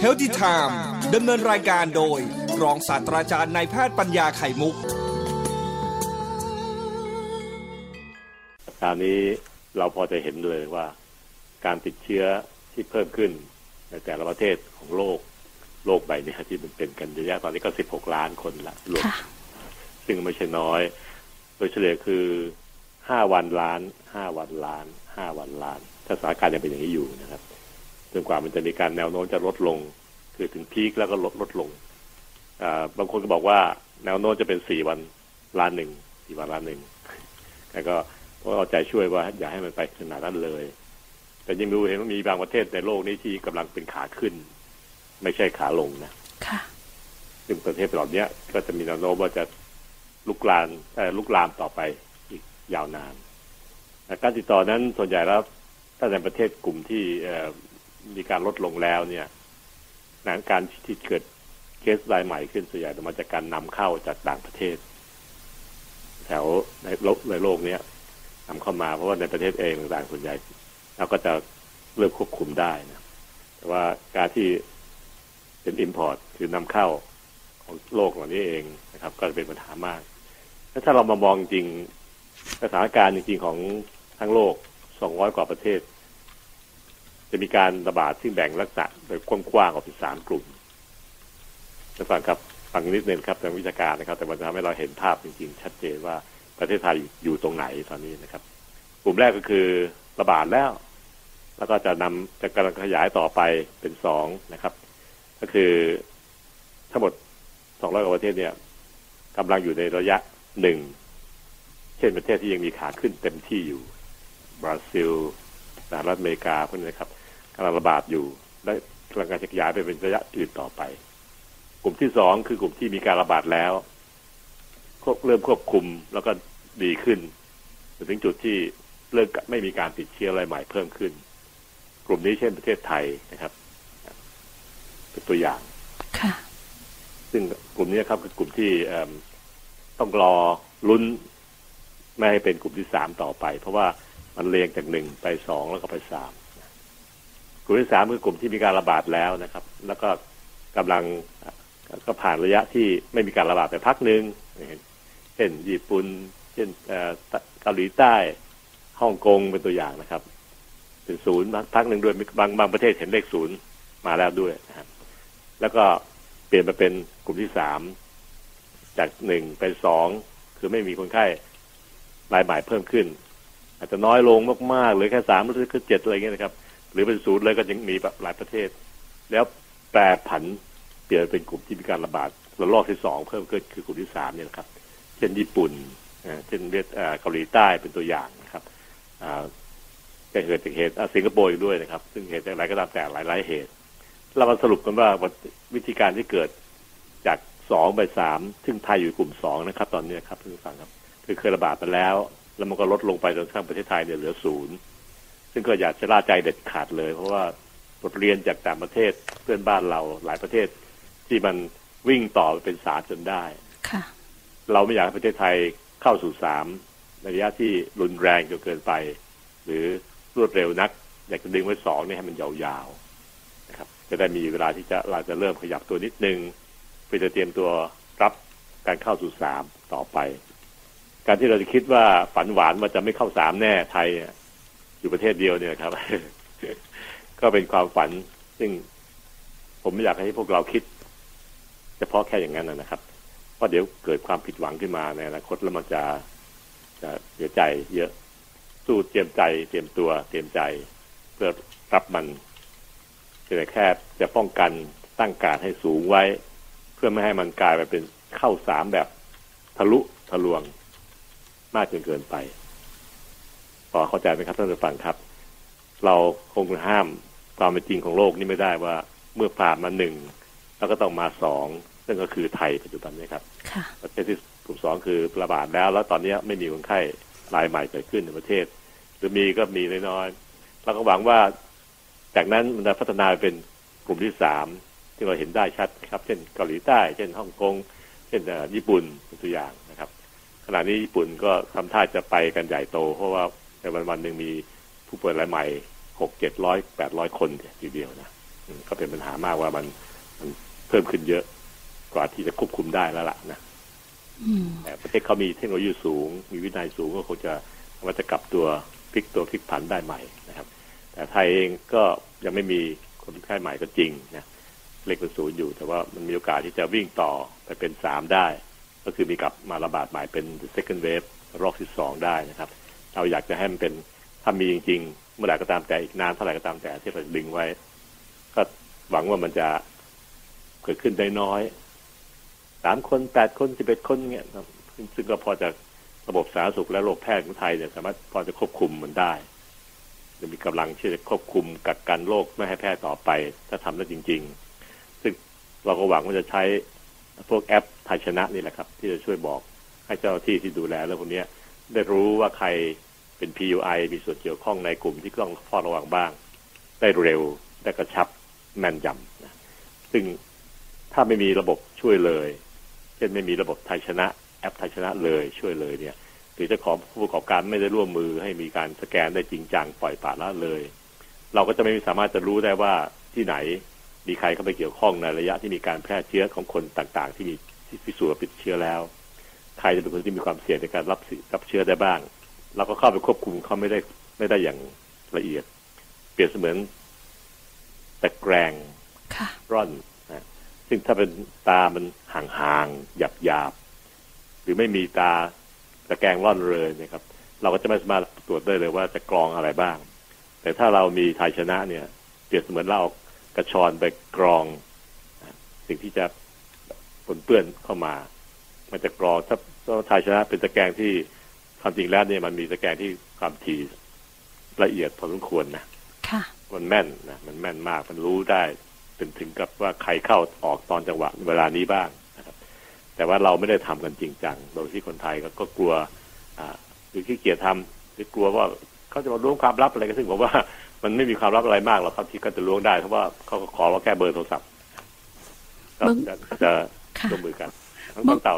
เฮลติไทม์ดำเนินรายการโดย รองศาสตราจารย์นายแพทย์ปัญญาไข่มุกคราวนี้เราพอจะเห็นเลยว่า การติดเชื้อที่เพิ่มขึ้นในแต่ละประเทศของโลกโลกใบนี้ที่มันเป็นกันเยอะตอนนี้ก็สิบหกล้านคนละรวมซึ่งไม่ใช่น้อย โดยเฉลี่ยคือห้าวันล้านห้าวันล้านห้าวันล้านถ้าสถานการณ์ยังเป็นอย่างนี้อยู่นะครับ จนกว่ามันจะมีการแนวโน้มจะลดลง คือถึงพีคแล้วก็ลดลดลงบางคนก็บอกว่าแนวโน้มจะเป็นสี่วันล้านหนึ่งสี่วันล้านหนึ่งแต่ก็ก็เอาใจช่วยว่าอย่าให้มันไปขนาดนั้นเลย แต่ยังดูเห็นว่ามีบางประเทศในโลกนี้ที่กำลังเป็นขาขึ้น ไม่ใช่ขาลงนะค่ะซึ่งประเทศเหล่านี้ก็จะมีแนวโน้มว่าจะลุกลามลุกลามต่อไปอีกยาวนาน การติดต่อนั้นส่วนใหญ่แล้วถ้าในประเทศกลุ่มที่ มีการลดลงแล้วเนี่ยหนังการที่เกิดเคสรายใหม่ขึ้นส่วนใหญ่มาจากการนำเข้าจากต่างประเทศ แถวในโลกในโลกนี้นำเข้ามาเพราะว่าในประเทศเองต่างส่วนใหญ่เราก็จะเริ่มควบคุมได้นะแต่ว่าการที่เป็น import คือนำเข้าของโลกเหล่านี้เองนะครับ ก็เป็นปัญหามากถ้าเรามามองจริงสถานการณ์จริงๆของทั้งโลก 200 กว่าประเทศ จะมีการระบาดที่แบ่งลักษณะโดยกว้างๆออกเป็นสามกลุ่มท่านฟังครับฟังนิดนึงครับทางวิชาการนะครับ แต่มันทำให้เราเห็นภาพจริงๆ ชัดเจนว่าประเทศไทยอยู่ตรงไหนตอนนี้นะครับ กลุ่มแรกก็คือระบาดแล้ว แล้วก็จะนำจะกำลังขยายต่อไปเป็นสองนะครับ ก็คือทั้งหมดสองร้อยกว่าประเทศเนี่ยกำลังอยู่ในระยะหนึ่งเช่นประเทศที่ยังมีขาขึ้นเต็มที่อยู่บราซิลสหรัฐอเมริกาพวกนี้ครับ กำลังระบาดอยู่ และกำลังการขยายไปเป็นระยะอื่นต่อไป กลุ่มที่สองคือกลุ่มที่มีการระบาดแล้วเริ่มควบคุมแล้วก็ดีขึ้นถึงจุดที่เริ่มไม่มีการติดเชื้ออะไรใหม่เพิ่มขึ้น กลุ่มนี้เช่นประเทศไทยนะครับ เป็นตัวอย่างค่ะซึ่งกลุ่มนี้ครับคือกลุ่มที่ต้องรอลุ้นไม่ให้เป็นกลุ่มที่สามต่อไป เพราะว่ามันเรียงจากหนึ่งไปสองแล้วก็ไปสามก ลุ่มที่สามคือกลุ่มที่มีการระบาดแล้วนะครับ แล้วก็กำลังก็ผ่านระยะที่ไม่มีการระบาดไปพักหนึ่งเช่นญี่ปุ่น เช่นเกาหลีใต้ฮ่องกงเป็นตัวอย่างนะครับ เป็นศูนย์พักหนึ่งด้วยบางบางประเทศเห็นเลขศูนย์มาแล้วด้วยนะครับแล้วก็เปลี่ยนมาเป็นกลุ่มที่สามจากหนึ่งเป็นสองคือไม่มีคนไข้รายใหม่เพิ่มขึ้น อาจจะน้อยลงมากๆหรือแค่สามหรือแค่เจ็ดอะไรเงี้ยนะครับ หรือเป็นศูนย์เลยก็ยังมีหลายประเทศ แล้วแปรผันเปลี่ยนเป็นกลุ่มที่มีการระบาดระลอกที่สองเพิ่มขึ้นคือกลุ่มที่สามเนี่ยนะครับ เช่นญี่ปุ่นเช่นเกาหลีใต้เป็นตัวอย่างนะครับจะเกิดจากเหตุสิงคโปร์ด้วยนะครับ ซึ่งเหตุจากอะไรก็ตามแต่หลายๆเหตุ เรามาสรุปกันว่าวิธีการที่เกิดจากสองไปสามซึ่งไทยอยู่กลุ่มสองนะครับ ตอนนี้ครับท่านผู้ฟังครับ คือเคยระบาดไปแล้ว แล้วมันก็ลดลงไปจนทั้งประเทศไทยเนี่ยเหลือศูนย์ ซึ่งก็อยากจะล่าใจเด็ดขาดเลย เพราะว่าบทเรียนจากต่างประเทศเพื่อนบ้านเราหลายประเทศที่มันวิ่งต่อเป็นสามจนได้ค่ะ เราไม่อยากให้ประเทศไทยเข้าสู่สามในระยะที่รุนแรงจนเกินไป หรือรวดเร็วนัก อยากจะดึงไว้สองนี่ให้มันยาวๆนะครับ จะได้มีเวลาที่จะเราจะเริ่มขยับตัวนิดนึงเพื่อจะเตรียมตัวรับการเข้าสู่สามต่อไป การที่เราจะคิดว่าฝันหวานว่าจะไม่เข้าสามแน่ไทย อยู่ประเทศเดียวเนี่ยครับ ก็เป็นความฝัน ซึ่งผมไม่อยากให้พวกเราคิด เฉพาะแค่อย่างนั้นนะครับ เพราะเดี๋ยวเกิดความผิดหวังขึ้นมาในอนาคตแล้วมันจะจะเสียใจ เยอะสู้เตรียมใจ เตรียมตัว เตรียมใจ เพื่อรับมันแต่แค่จะป้องกันตั้งการให้สูงไว้ เพื่อไม่ให้มันกลายไปเป็นเข้าสามแบบทะลุทะลวง มากจนเกินไป พอเข้าใจไหมครับท่านผู้ฟังครับ เราคงห้ามความเป็นจริงของโลกนี้ไม่ได้ว่าเมื่อผ่านมาหนึ่งแล้วก็ต้องมาสองซึ่งก็คือไทยปัจจุบันนี้ครับประเทศที่กลุ่มสองคือระบาดแล้ว แล้วตอนนี้ไม่มีคนไข้รายใหม่เกิดขึ้นในประเทศ หรือมีก็มีน้อยๆเราก็หวังว่า จากนั้นมันจะพัฒนาเป็นกลุ่มที่สามที่เราเห็นได้ชัดครับ เช่นเกาหลีใต้ เช่นฮ่องกงเช่นญี่ปุ่นเป็นตัวอย่างนะครับ ขณะนี้ญี่ปุ่นก็ทำท่าจะไปกันใหญ่โต เพราะว่าใน วันวันหนึ่งมีผู้ป่วยรายใหม่หกเจ็ดร้อยแปดร้อยคนทีเดียวนะก็เป็นปัญหามากว่ามันมันเพิ่มขึ้นเยอะกว่าที่จะควบคุมได้แล้วล่ะนะแต่ประเทศเขามีเทคโนโลยีสูง มีวินัยสูงก็คงจะว่าจะกลับตัวพลิกตัวพลิกผันได้ใหม่นะครับ แต่ไทยเองก็ยังไม่มีคนไข้ใหม่ก็จริงนะเลขเป็นศูนย์อยู่ แต่ว่ามันมีโอกาสที่จะวิ่งต่อไปเป็นสามได้ ก็คือมีกลับมาระบาดใหม่เป็น second wave รอบที่สองได้นะครับ เราอยากจะให้มันเป็นถ้ามีจริงๆเมื่อไหร่ก็ตามแต่อีกนานเท่าไหร่ก็ตามแต่ที่เราดึงไว้ ก็หวังว่ามันจะเกิดขึ้นได้น้อยสามคนแปดคนสิบเอ็ดคนเนี่ยซึ่งก็พอจะระบบสาธารณสุขและโรคแพทย์ของไทยเนี่ยสามารถพอจะควบคุมมันได้จะมีกำลังที่จะควบคุมกักกันโรคไม่ให้แพร่ต่อไป ถ้าทำได้จริง ๆ ซึ่งเราก็หวังว่าจะใช้พวกแอปไทยชนะนี่แหละครับ ที่จะช่วยบอกให้เจ้าหน้าที่ที่ดูแลเรื่องพวกนี้ได้รู้ว่าใคร เป็น PUI มีส่วนเกี่ยวข้องในกลุ่มที่ต้องเฝ้าระวังบ้าง ได้เร็วได้กระชับแม่นยำนะซึ่งถ้าไม่มีระบบช่วยเลย เช่นไม่มีระบบไทยชนะ แอปไทยชนะเลยช่วยเลยเนี่ยหรือจ้าขอผู้ประกอบการไม่ได้ร่วมมือให้มีการสแกนได้จริงจังปล่อยปละละเลย เราก็จะไม่สามารถจะรู้ได้ว่าที่ไหนมีใครเข้าไปเกี่ยวข้องในระยะที่มีการแพร่เชื้อของคนต่างๆ ที่มีที่พิสูจน์ติดเชื้อแล้ว ใครจะเป็นคนที่มีความเสี่ยงในการรับรับเชื้อได้บ้าง เราก็เข้าไปควบคุมเขาไม่ได้ไม่ได้อย่างละเอียด เปรียบเสมือนตะแกรงร่อนนะซึ่งถ้าเป็นตามันห่างๆหยาบๆหรือไม่มีตาตะแกรงร่อนเลยนะครับ เราก็จะไม่สามารถตรวจได้เลยว่าจะกรองอะไรบ้าง แต่ถ้าเรามีทายชนะเนี่ย เปรียบเสมือนเรากระชอนไปกรอง สิ่งที่จะปนเปื้อนเข้ามา มันจะกรองถ้าทายชนะเป็นตะแกรงที่ ความจริงแล้วเนี่ยมันมีตะแกรงที่ความถี่ละเอียดพอสมควรนะค่ะ มันแม่นนะมันแม่นมากมันรู้ได้ถึงถึงกับว่าใครเข้าออกตอนจังหวะเวลานี้บ้างนะครับ แต่ว่าเราไม่ได้ทำกันจริงจังโดยที่คนไทยก็กลัว อ่าหรือขี้เกียจทำหรือกลัวว่าเขาจะมาล้วงความลับอะไรกันซึ่งผมว่ามันไม่มีความลับอะไรมากหรอกครับที่ก็จะล้วงได้เพราะว่าเขาขอเราแค่เบอร์โทรศัพท์ก็จะจะร่วมมือกันทั้งเต่า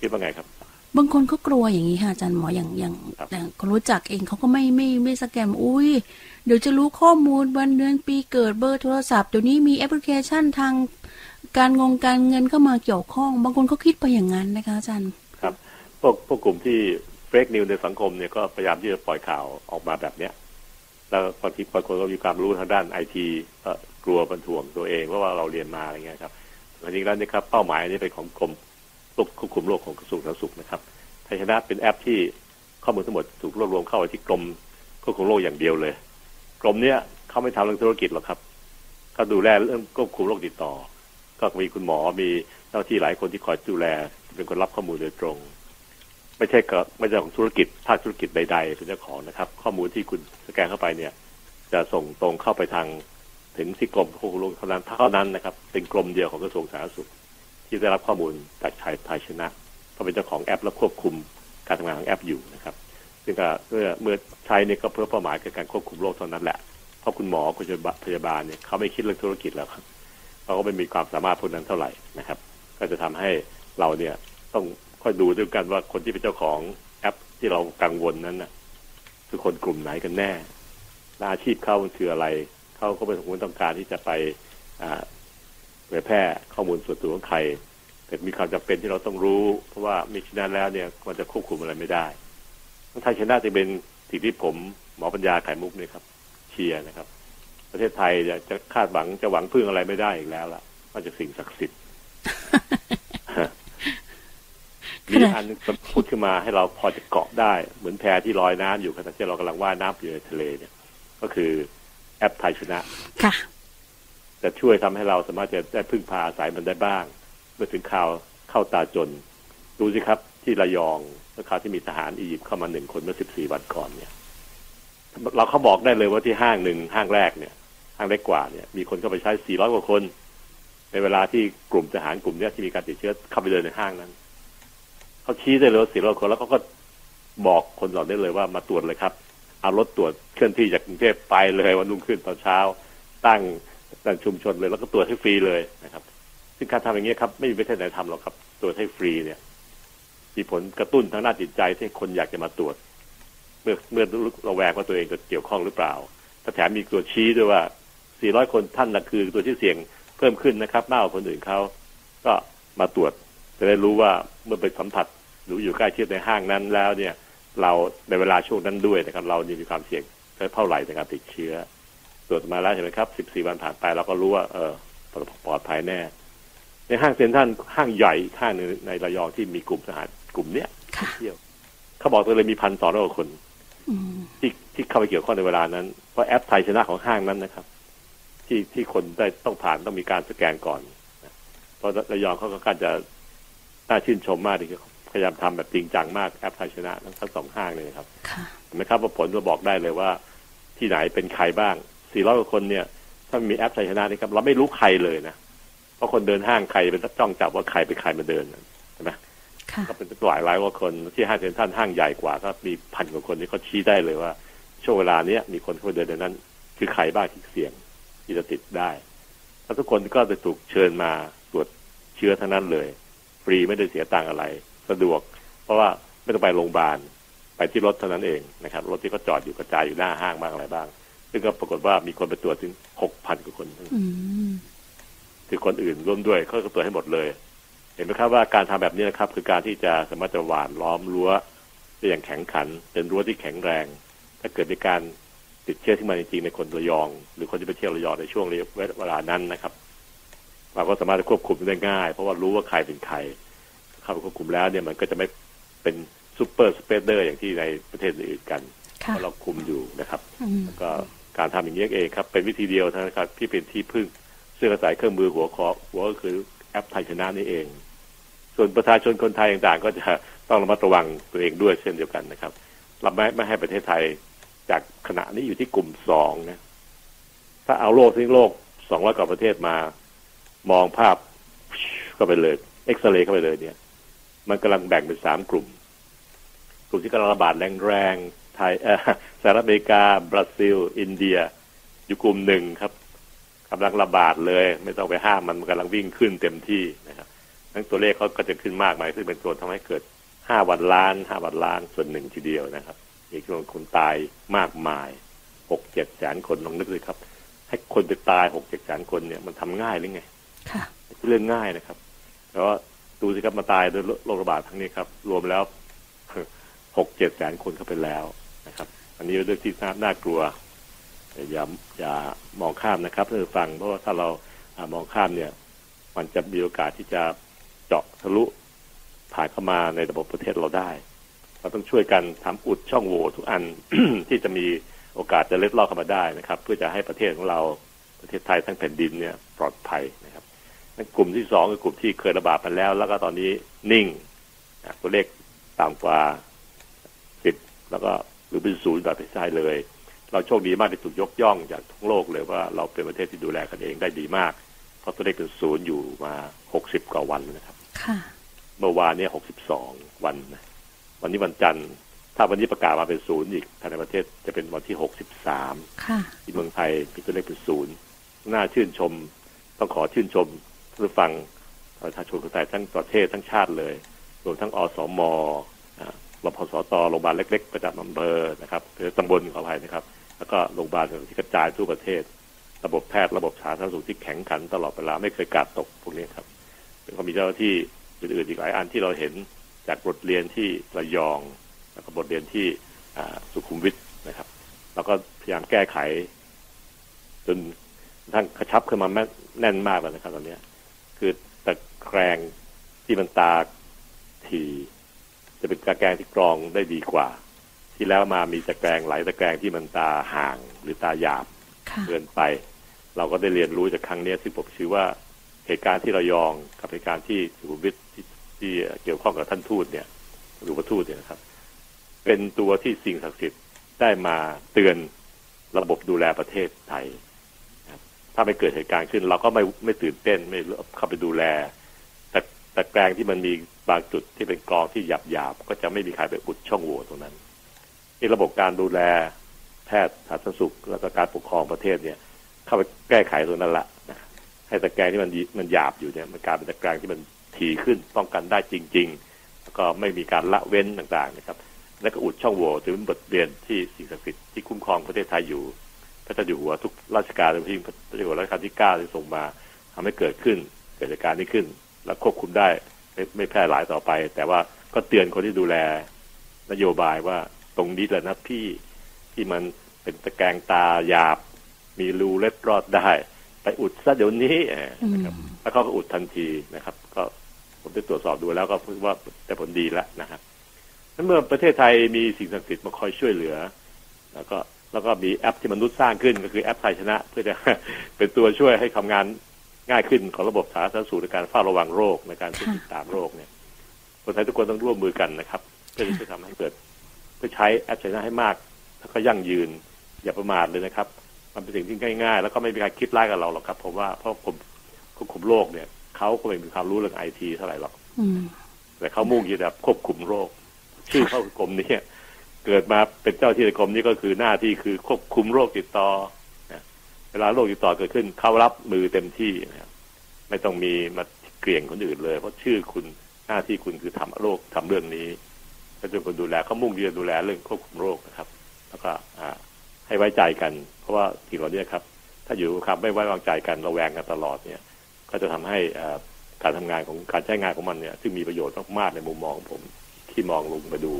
คิดว่าไงครับ บางคนก็กลัวอย่างนี้ค่ะอาจารย์หมออย่างอย่างอย่างคนรู้จักเองเขาก็ไม่ไม่ไม่สแกนอุ้ยเดี๋ยวจะรู้ข้อมูลวันเดือนปีเกิดเบอร์โทรศัพท์เดี๋ยวนี้มีแอปพลิเคชันทางการงงการเงินเข้ามาเกี่ยวข้อง บางคนเขาคิดไปอย่างนั้นนะคะอาจารย์ครับพวกพวกกลุ่มที่ fake news ในสังคมเนี่ยก็พยายามที่จะปล่อยข่าวออกมาแบบเนี้ยแล้วบางทีบางคนก็มีความรู้ทางด้านไอทีกลัวบรรถ่วงตัวเองเพราะว่าเราเรียนมาอะไรเงี้ยครับจริงๆแล้วนี่ครับเป้าหมายนี้เป็นของกรม ควบคุมโรคของกระทรวงสาธารณสุขนะครับไทยชนะเป็นแอปที่ข้อมูลทั้งหมดถูกรวบรวมเข้าไว้ที่กรมควบคุมโรคอย่างเดียวเลย กรมเนี้ยเขาไม่ทำเรื่องธุรกิจหรอกครับเขาดูแลเรื่องควบคุมโรคติดต่อ ก็มีคุณหมอมีเจ้าที่หลายคนที่คอยดูแล เป็นคนรับข้อมูลโดยตรง ไม่ใช่ก็ไม่ใช่ของธุรกิจภาคธุรกิจใดๆเป็นเจ้าของนะครับ ข้อมูลที่คุณสแกนเข้าไปเนี่ย จะส่งตรงเข้าไปทางถึงที่กรมควบคุมโรคเท่านั้นเท่านั้นนะครับ เป็นกรมเดียวของกระทรวงสาธารณสุข ที่ได้รับข้อมูลจากไทยไทยชนะเขาเป็นเจ้าของแอปและควบคุมการทำงานของแอปอยู่นะครับซึ่งก็เมื่อเมื่อใช้เนี่ยก็เพื่อเป้าหมายการควบคุมโรคเท่านั้นแหละเพราะคุณหมอคุณพยาบาลเนี่ยเขาไม่คิดเรื่องธุรกิจแล้วครับเขาก็ไม่มีความสามารถพวกนั้นเท่าไหร่นะครับ ก็จะทำให้เราเนี่ยต้องค่อยดูด้วยกันว่าคนที่เป็นเจ้าของแอปที่เรากังวลนั้นนะคือคนกลุ่มไหนกันแน่อาชีพเขาคืออะไรเขาก็เป็นคนต้องการที่จะไป ยแพร่ข้อมูลส่วนตัวของใครแต่มีความจำเป็นที่เราต้องรู้ เพราะว่ามีชนะแล้วเนี่ยมันจะควบคุมอะไรไม่ได้ทั้งไทยชนะจะเป็นสิ่งที่ผมหมอปัญญาไข่มุกเนี่ยครับ เชียร์นะครับ ประเทศไทยจะคาดหวังจะหวังพึ่งอะไรไม่ได้อีกแล้วล่ะนอกจากสิ่งศักดิ์สิทธิ์มีอันนึงพูดขึ้นมาให้เราพอจะเกาะได้ เหมือนแพที่ลอยน้ำอยู่ขณะที่เรากำลังว่ายน้ำอยู่ในทะเลเนี่ย ก็คือแอปไทยชนะค่ะ จะช่วยทำให้เราสามารถจะได้พึ่งพาอาศัยมันได้บ้าง เมื่อถึงข่าวเข้าตาจน ดูสิครับที่ระยองเมื่อข่าวที่มีทหารอียิปต์เข้ามาหนึ่งคนเมื่อสิบสี่วันก่อนเนี่ย เราเขาบอกได้เลยว่าที่ห้างหนึ่งห้างแรกเนี่ย ห้างเล็กกว่าเนี่ย มีคนเข้าไปใช้สี่ร้อยกว่าคน ในเวลาที่กลุ่มทหารกลุ่มนี้ที่มีการติดเชื้อเข้าไปเลยในห้างนั้นเขาชี้ได้เลยว่าสี่ร้อยคนแล้วเขาก็บอกคนเหล่านี้เลยว่ามาตรวจเลยครับเอารถตรวจเคลื่อนที่จากกรุงเทพไปเลยวันนุ่งขึ้นตอนเช้า ตั้ง ตั้งชุมชนเลย แล้วก็ตรวจให้ฟรีเลยนะครับ ซึ่งการทำอย่างนี้ครับ ไม่มีประเทศไหนทำหรอกครับตรวจให้ฟรีเนี่ย มีผลกระตุ้นทางด้านจิตใจที่คนอยากจะมาตรวจ เมื่อเมื่อเราแวงว่าตัวเองจะเกี่ยวข้องหรือเปล่าถ้าแถมมีตัวชี้ด้วยว่า 400 คนท่านนะคือตัวที่เสี่ยงเพิ่มขึ้นนะครับมากกว่าคนอื่นเขาก็มาตรวจจะได้รู้ว่าเมื่อไปสัมผัสหรืออยู่ใกล้ชิดในห้างนั้นแล้วเนี่ย เราในเวลาช่วงนั้นด้วยนะครับ เรามีความเสี่ยงเท่าไหร่ในการติดเชื้อ ตรวจมาแล้วเห็นไหมครับ14วันผ่านไปเราก็รู้ว่าเออปลอดภัยแน่ ในห้างเซ็นทรัลห้างใหญ่ห้างหนึ่งในระยองที่มีกลุ่มสหารกลุ่มเนี้ยค่ะเที่ยวเขาบอกตัวเลยมีพันสองร้อยกว่าคนอืมที่ที่เข้าไปเกี่ยวข้องในเวลานั้น เพราะแอปไทยชนะของห้างนั้นนะครับ ที่ที่คนได้ต้องผ่านต้องมีการสแกนก่อนนะเพราะระยองเขาก็การจะน่าชื่นชมมากที่เขาพยายามทำแบบจริงจังมากแอปไทยชนะทั้งทั้งสองห้างเลยนะครับค่ะเห็นไหมครับว่าผลจะบอกได้เลยว่าที่ไหนเป็นใครบ้าง 400กว่าคนเนี่ยถ้ามีแอปไทยชนะนี่ครับเราไม่รู้ใครเลยนะเพราะคนเดินห้างใครเป็นจ้องจับว่าใครเป็นใครมาเดินใช่ไหมค่ะก็เป็นหลายร้อยกว่าคนที่ห้างเซ็นทรัลห้างใหญ่กว่าก็มีพันกว่าคนที่เขาชี้ได้เลยว่า ช่วงเวลาเนี้ยมีคนเข้าไปเดินในนั้น คือใครบ้างที่เสี่ยงที่จะติดได้แล้วทุกคนก็จะถูกเชิญมาตรวจเชื้อทั้งนั้นเลย ฟรีไม่ได้เสียตังค์อะไร สะดวก เพราะว่าไม่ต้องไปโรงพยาบาลไปที่รถเท่านั้นเองนะครับรถที่เขาจอดอยู่กระจายอยู่หน้าห้างบ้างอะไรบ้าง ซึ่งก็ปรากฏว่ามีคนไปตรวจถึงหกพันกว่าคนอืมคือคนอื่นร่วมด้วยเขาก็ตรวจให้หมดเลย เห็นไหมครับว่าการทำแบบนี้นะครับ คือการที่จะสามารถจะหว่านล้อมรั้วได้อย่างแข็งขัน เป็นรั้วที่แข็งแรง ถ้าเกิดมีการติดเชื้อที่มาจริงๆในคนระยอง หรือคนที่ไปเที่ยวระยองในช่วงเวลานั้นนะครับเราก็สามารถจะควบคุมได้ง่าย เพราะว่ารู้ว่าใครเป็นใครเข้าไปควบคุมแล้วเนี่ยมันก็จะไม่เป็น super spreader อย่างที่ในประเทศอื่นกันค่ะเพราะเราคุมอยู่นะครับอืมก็ การทำอย่างนี้เองครับ เป็นวิธีเดียวท่านั้นครับ ที่เป็นที่พึ่ง ซึ่งอาศัยเครื่องมือหัวคอหัวก็คือแอปไทยชนะนี่เอง ส่วนประชาชนคนไทยต่างๆ ก็จะต้องระมัดระวังตัวเองด้วยเช่นเดียวกันนะครับเราไม่ไม่ให้ประเทศไทยจากขณะนี้อยู่ที่กลุ่มสองนะ ถ้าเอาโลกทั้งโลกสองร้อยกว่าประเทศมา มองภาพเข้าไปเลย เอ็กซเรย์เข้าไปเลยเนี่ย มันกำลังแบ่งเป็นสามกลุ่ม กลุ่มที่กำลังระบาดแรงๆ ไทยเอ่อสหรัฐอเมริกา บราซิล อินเดีย อยู่กลุ่มหนึ่งครับกำลังระบาดเลย ไม่ต้องไปห้ามมันมันกำลังวิ่งขึ้นเต็มที่นะครับทั้งตัวเลขเขาก็จะขึ้นมากมายซึ่งเป็นตัวทำให้เกิดห้าวันล้านห้าวันล้านส่วนหนึ่งทีเดียวนะครับมีจำนวนคนตายมากมายหกเจ็ดแสนคนลองนึกเลยครับ ให้คนไปตายหกเจ็ดแสนคนเนี่ยมันทำง่ายหรือไงค่ะเรื่องง่ายนะครับแต่ว่าดูสิครับมาตายด้วยโรคระบาดทั้งนี้ครับ รวมแล้วหกเจ็ดแสนคนเข้าไปแล้ว นะครับ อันนี้เป็นเรื่องที่น่านากลัวอย่าอย่ามองข้ามนะครับท่านผู้ฟังเพราะว่าถ้าเรามองข้ามเนี่ย มันจะมีโอกาสที่จะเจาะทะลุผ่านเข้ามาในระบบประเทศเราได้เราต้องช่วยกันทำอุดช่องโหว่ทุกอันที่จะมีโอกาสจะเล็ดลอดเข้ามาได้นะครับ เพื่อจะให้ประเทศของเราประเทศไทยทั้งแผ่นดินเนี่ยปลอดภัยนะครับกลุ่มที่สองคือกลุ่มที่เคยระบาดไปแล้ว แล้วก็ตอนนี้นิ่งตัวเลขต่ำกว่าสิบแล้วก็ หรือเป็นศูนย์แบบประเทศไทยเลย เราโชคดีมากที่ถูกยกย่องจากทั้งโลกเลยว่าเราเป็นประเทศที่ดูแลกันเองได้ดีมาก เพราะตัวเลขเป็นศูนย์อยู่มาหกสิบกว่าวันแล้วนะครับค่ะเมื่อวานเนี่ยหกสิบสองวันนะวันนี้วันจันทร์ ถ้าวันนี้ประกาศมาเป็นศูนย์อีกภายในประเทศจะเป็นวันที่หกสิบสามค่ะที่เมืองไทยมีตัวเลขเป็นศูนย์น่าชื่นชม ต้องขอชื่นชมท่านผู้ฟังประชาชนคนไทยทั้งประเทศทั้งชาติเลย รวมทั้งอสมอ่า รพสตโรงพยาบาลเล็ก ๆ ประจำอำเภอนะครับหรือตำบลขออภัยนะครับ แล้วก็โรงพยาบาลที่กระจายทั่วประเทศ ระบบแพทย์ระบบสาธารณสุขที่แข็งขันตลอดเวลาไม่เคยกาดตกพวกนี้ครับแล้วก็มีเจ้าหน้าที่อื่นๆอีกหลายอันที่เราเห็นจากบทเรียนที่ระยองแล้วก็บทเรียนที่สุขุมวิทนะครับ แล้วก็พยายามแก้ไข จนทั้งกระชับขึ้นมาแม่นแน่นมากแล้วนะครับ ตอนนี้คือตะแกรงที่มันตาที จะเป็นตะแกรงที่กรองได้ดีกว่า ที่แล้วมามีตะแกรงหลายตะแกรงที่มันตาห่างหรือตาหยาบค่ะเกินไป เราก็ได้เรียนรู้จากครั้งเนี้ยที่ผมชื่อว่าเหตุการณ์ที่ระยองกับเหตุการณ์ที่สุขุมวิทที่ที่เกี่ยวข้องกับท่านทูตเนี่ยหรือว่าทูตเนี่ยนะครับ เป็นตัวที่สิ่งศักดิ์สิทธิ์ได้มาเตือนระบบดูแลประเทศไทยนะครับถ้าไม่เกิดเหตุการณ์ขึ้น เราก็ไม่ไม่ตื่นเต้นไม่เข้าไปดูแลแต่แต่แกรงที่มันมี บางจุดที่เป็นกรองที่หยาบหยาบก็จะไม่มีใครไปอุดช่องโหว่ตรงนั้นที่ระบบการดูแลแพทย์สาธารณสุข แล้วก็การปกครองประเทศเนี่ย เข้าไปแก้ไขตรงนั้นละนะให้ตะแกรงที่มันมันหยาบอยู่เนี่ยมันกลายเป็นตะแกรงที่มันถี่ขึ้นป้องกันได้จริง ๆ แล้วก็ไม่มีการละเว้นต่างๆนะครับ และก็อุดช่องโหว่ถือเป็นบทเรียนที่สิ่งศักดิ์สิทธิ์ที่คุ้มครองประเทศไทยอยู่พระเจ้าอยู่หัวทุกราชการที่พระเจ้าอยู่หัวรัชกาลที่เก้าที่ส่งมาทำให้เกิดขึ้นเกิดเหตุการณ์นี้ขึ้น แล้วควบคุมได้ ไม่ไม่แพร่หลายต่อไป แต่ว่าก็เตือนคนที่ดูแล นโยบายว่าตรงนี้แหละนะพี่ที่มันเป็นตะแกรงตาหยาบ มีรูเล็ดรอดได้ ไปอุดซะเดี๋ยวนี้นะครับแล้วเขาก็อุดทันทีนะครับ ก็ผมได้ตรวจสอบดูแล้วก็พบว่าได้ผลดีแล้วนะครับนั้นเมื่อประเทศไทยมีสิ่งศักดิ์สิทธิ์มาคอยช่วยเหลือ แล้วก็แล้วก็มีแอปที่มนุษย์สร้างขึ้นก็คือแอปไทยชนะ เพื่อจะเป็นตัวช่วยให้ทำงาน ง่ายขึ้นของระบบสาธารณสุขในการเฝ้าระวังโรคในการติดตามโรคเนี่ย คนไทยทุกคนต้องร่วมมือกันนะครับ เพื่อที่จะทำให้เกิด เพื่อใช้แอปไทยชนะให้มาก แล้วก็ยั่งยืน อย่าประมาทเลยนะครับ มันเป็นสิ่งที่ง่ายๆ แล้วก็ไม่มีการคิดร้ายกับเราหรอกครับ ผมว่าเพราะผมควบคุมโรคเนี่ยเขาก็ไม่มีความรู้เรื่องไอทีเท่าไหร่หรอกแต่เขามุ่งที่จะควบคุมโรค ชื่อเขาคือกรมนี้เกิดมาเป็นเจ้าที่ในกรมนี้ก็คือหน้าที่คือควบคุมโรคติดต่อ เวลาโรคติดต่อเกิดขึ้น เขารับมือเต็มที่นะครับไม่ต้องมีมาเกลี่ยงคนอื่นเลย เพราะชื่อคุณหน้าที่คุณคือทำโรคทำเรื่องนี้ก็จะคนดูแลเขามุ่งที่จะดูแลเรื่องควบคุมโรคนะครับ แล้วก็ให้ไว้ใจกัน เพราะว่าทีเราเนี่ยครับ ถ้าอยู่ครับไม่ไว้วางใจกันระแวงกันตลอดเนี่ย ก็จะทำให้การทำงานของการใช้งานของมันเนี่ยซึ่งมีประโยชน์มากๆในมุมมองของผมที่มองลงมาดู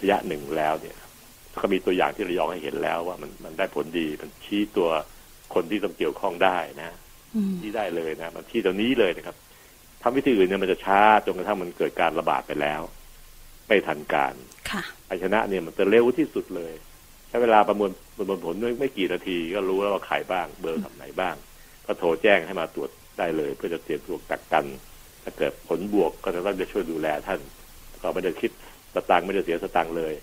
ระยะหนึ่งแล้วเนี่ยก็มีตัวอย่างที่ระยองให้เห็นแล้วว่ามันมันได้ผลดีมันชี้ตัว คนที่ต้องเกี่ยวข้องได้นะที่ได้เลยนะมันที่ตรงนี้เลยนะครับทำวิธีอื่นเนี่ยมันจะช้าจนกระทั่งมันเกิดการระบาดไปแล้ว ไม่ทันการไอชนะเนี่ยมันจะเร็วที่สุดเลยใช้เวลาประมวลประมวลผลไม่กี่นาทีก็รู้แล้วว่าใครบ้าง เบอร์ทำไหนบ้าง ก็โทรแจ้งให้มาตรวจได้เลย เพื่อจะเตรียมตัวกักกัน ถ้าเกิดผลบวกก็จะต้องจะช่วยดูแลท่านก็ไม่ได้คิดสตางค์ไม่ได้เสียสตางค์เลย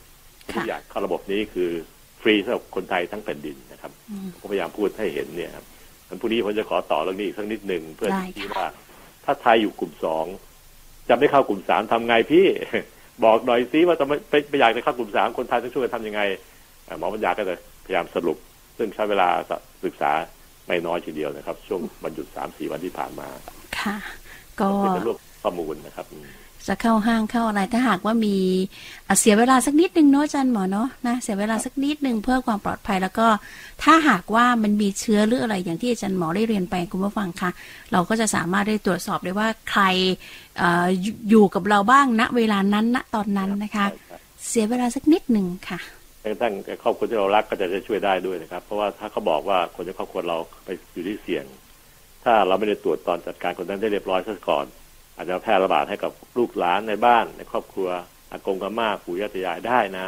ทุกอย่างเข้าระบบนี้คือ ฟรีสำหรับคนไทยทั้งแผ่นดินนะครับผมพยายามพูดให้เห็นเนี่ยครับวันพรุ่งนี้ผมจะขอต่อเรื่องนี้อีกสักนิดหนึ่งเพื่อที่ว่า ถ้าไทยอยู่กลุ่มสองจะไม่เข้ากลุ่มสามทำไงพี่ บอกหน่อยซิว่าจะไม่ไปอยากจะเข้ากลุ่มสามคนไทยต้องช่วยกันทำยังไงหมอปัญญาก็จะพยายามสรุป ซึ่งใช้เวลาศึกษาไม่น้อยทีเดียวนะครับ ช่วงวันหยุดสามสี่วันที่ผ่านมา ค่ะ ก็เป็นรวบข้อมูลนะครับ จะเข้าห้างเข้าอะไรถ้าหากว่ามีเสียเวลาสักนิดนึงเนาะอาจารย์หมอเนาะนะเสียเวลาสักนิดนึงเพื่อความปลอดภัยแล้วก็ถ้าหากว่ามันมีเชื้อหรืออะไรอย่างที่อาจารย์หมอได้เรียนไปคุณผู้ฟังคะเราก็จะสามารถได้ตรวจสอบได้ว่าใครออยู่กับเราบ้างณเวลานั้นณตอนนั้นนะคะ เสียเวลาสักนิดหนึ่งค่ะทั้งครอบครัวที่เรารักก็จะช่วยได้ด้วยนะครับ เพราะว่าถ้าเขาบอกว่าคนในครอบครัวเราไปอยู่ที่เสี่ยง ถ้าเราไม่ได้ตรวจตอนจัดการคนนั้นได้เรียบร้อยซะก่อน อาจจะแพร่ระบาดให้กับลูกหลานในบ้านในครอบครัวอากงกับม่าปู่ย่าตายายได้นะ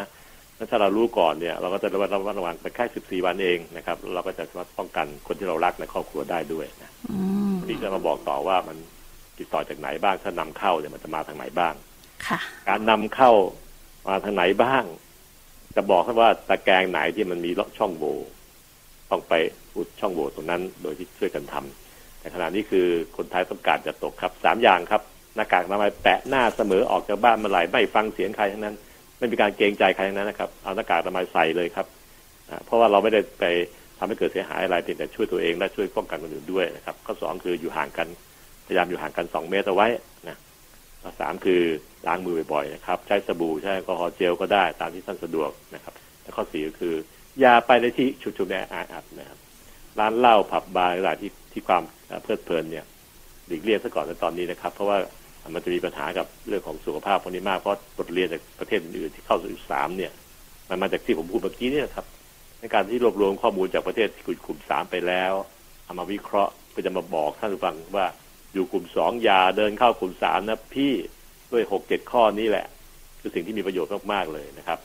ถ้าเรารู้ก่อนเนี่ย เราก็จะระวัดระวัดระวังไปแค่สิบสี่วันเองนะครับ เราก็จะสามารถป้องกันคนที่เรารักในครอบครัวได้ด้วยนะนี่จะมาบอกต่อว่ามันติดต่อจากไหนบ้างถ้านำเข้าเนี่ยมันจะมาทางไหนบ้างการนำเข้ามาทางไหนบ้าง จะบอกว่าตะแกรงไหนที่มันมีช่องโหว่ต้องไปอุดช่องโหว่ตรงนั้น โดยที่ช่วยกันทำ แต่ขณะนี้คือคนไทยต้องการจะตกครับสามอย่างครับ หน้ากากอนามัยแปะหน้าเสมอออกจากบ้านเมื่อไหร่ไม่ฟังเสียงใครทั้งนั้น ไม่มีการเกรงใจใครทั้งนั้นนะครับเอาหน้ากากอนามัยใส่เลยครับเพราะว่าเราไม่ได้ไปทำให้เกิดเสียหายอะไรเพียงแต่ช่วยตัวเองและช่วยป้องกันคนอื่นด้วยนะครับ ข้อสองคืออยู่ห่างกันพยายามอยู่ห่างกันสองเมตรเอาไว้นะข้อสามคือล้างมือบ่อยๆนะครับ ใช้สบู่ใช้แอลกอฮอล์เจลก็ได้ตามที่ท่านสะดวกนะครับ และข้อสี่ก็คืออย่าไปในที่ชุดชุมแออัดนะครับร้านเหล้าผับบาร์อะไรที่ที่ความ เพลิดเพลินเนี่ยหลีกเลี่ยงซะก่อนในตอนนี้นะครับ เพราะว่ามันจะมีปัญหากับเรื่องของสุขภาพพวกนี้มากเพราะบทเรียนจากประเทศอื่นที่เข้าสู่สามเนี่ย มันมาจากที่ผมพูดเมื่อกี้เนี่ยครับ ในการที่รวบรวมข้อมูลจากประเทศที่กลุ่มสามไปแล้วเอามาวิเคราะห์เพื่อจะมาบอกท่านผู้ฟังว่าอยู่กลุ่มสองอย่าเดินเข้ากลุ่มสามนะพี่ด้วยหกเจ็ดข้อนี้แหละ คือสิ่งที่มีประโยชน์มากๆเลยนะครับ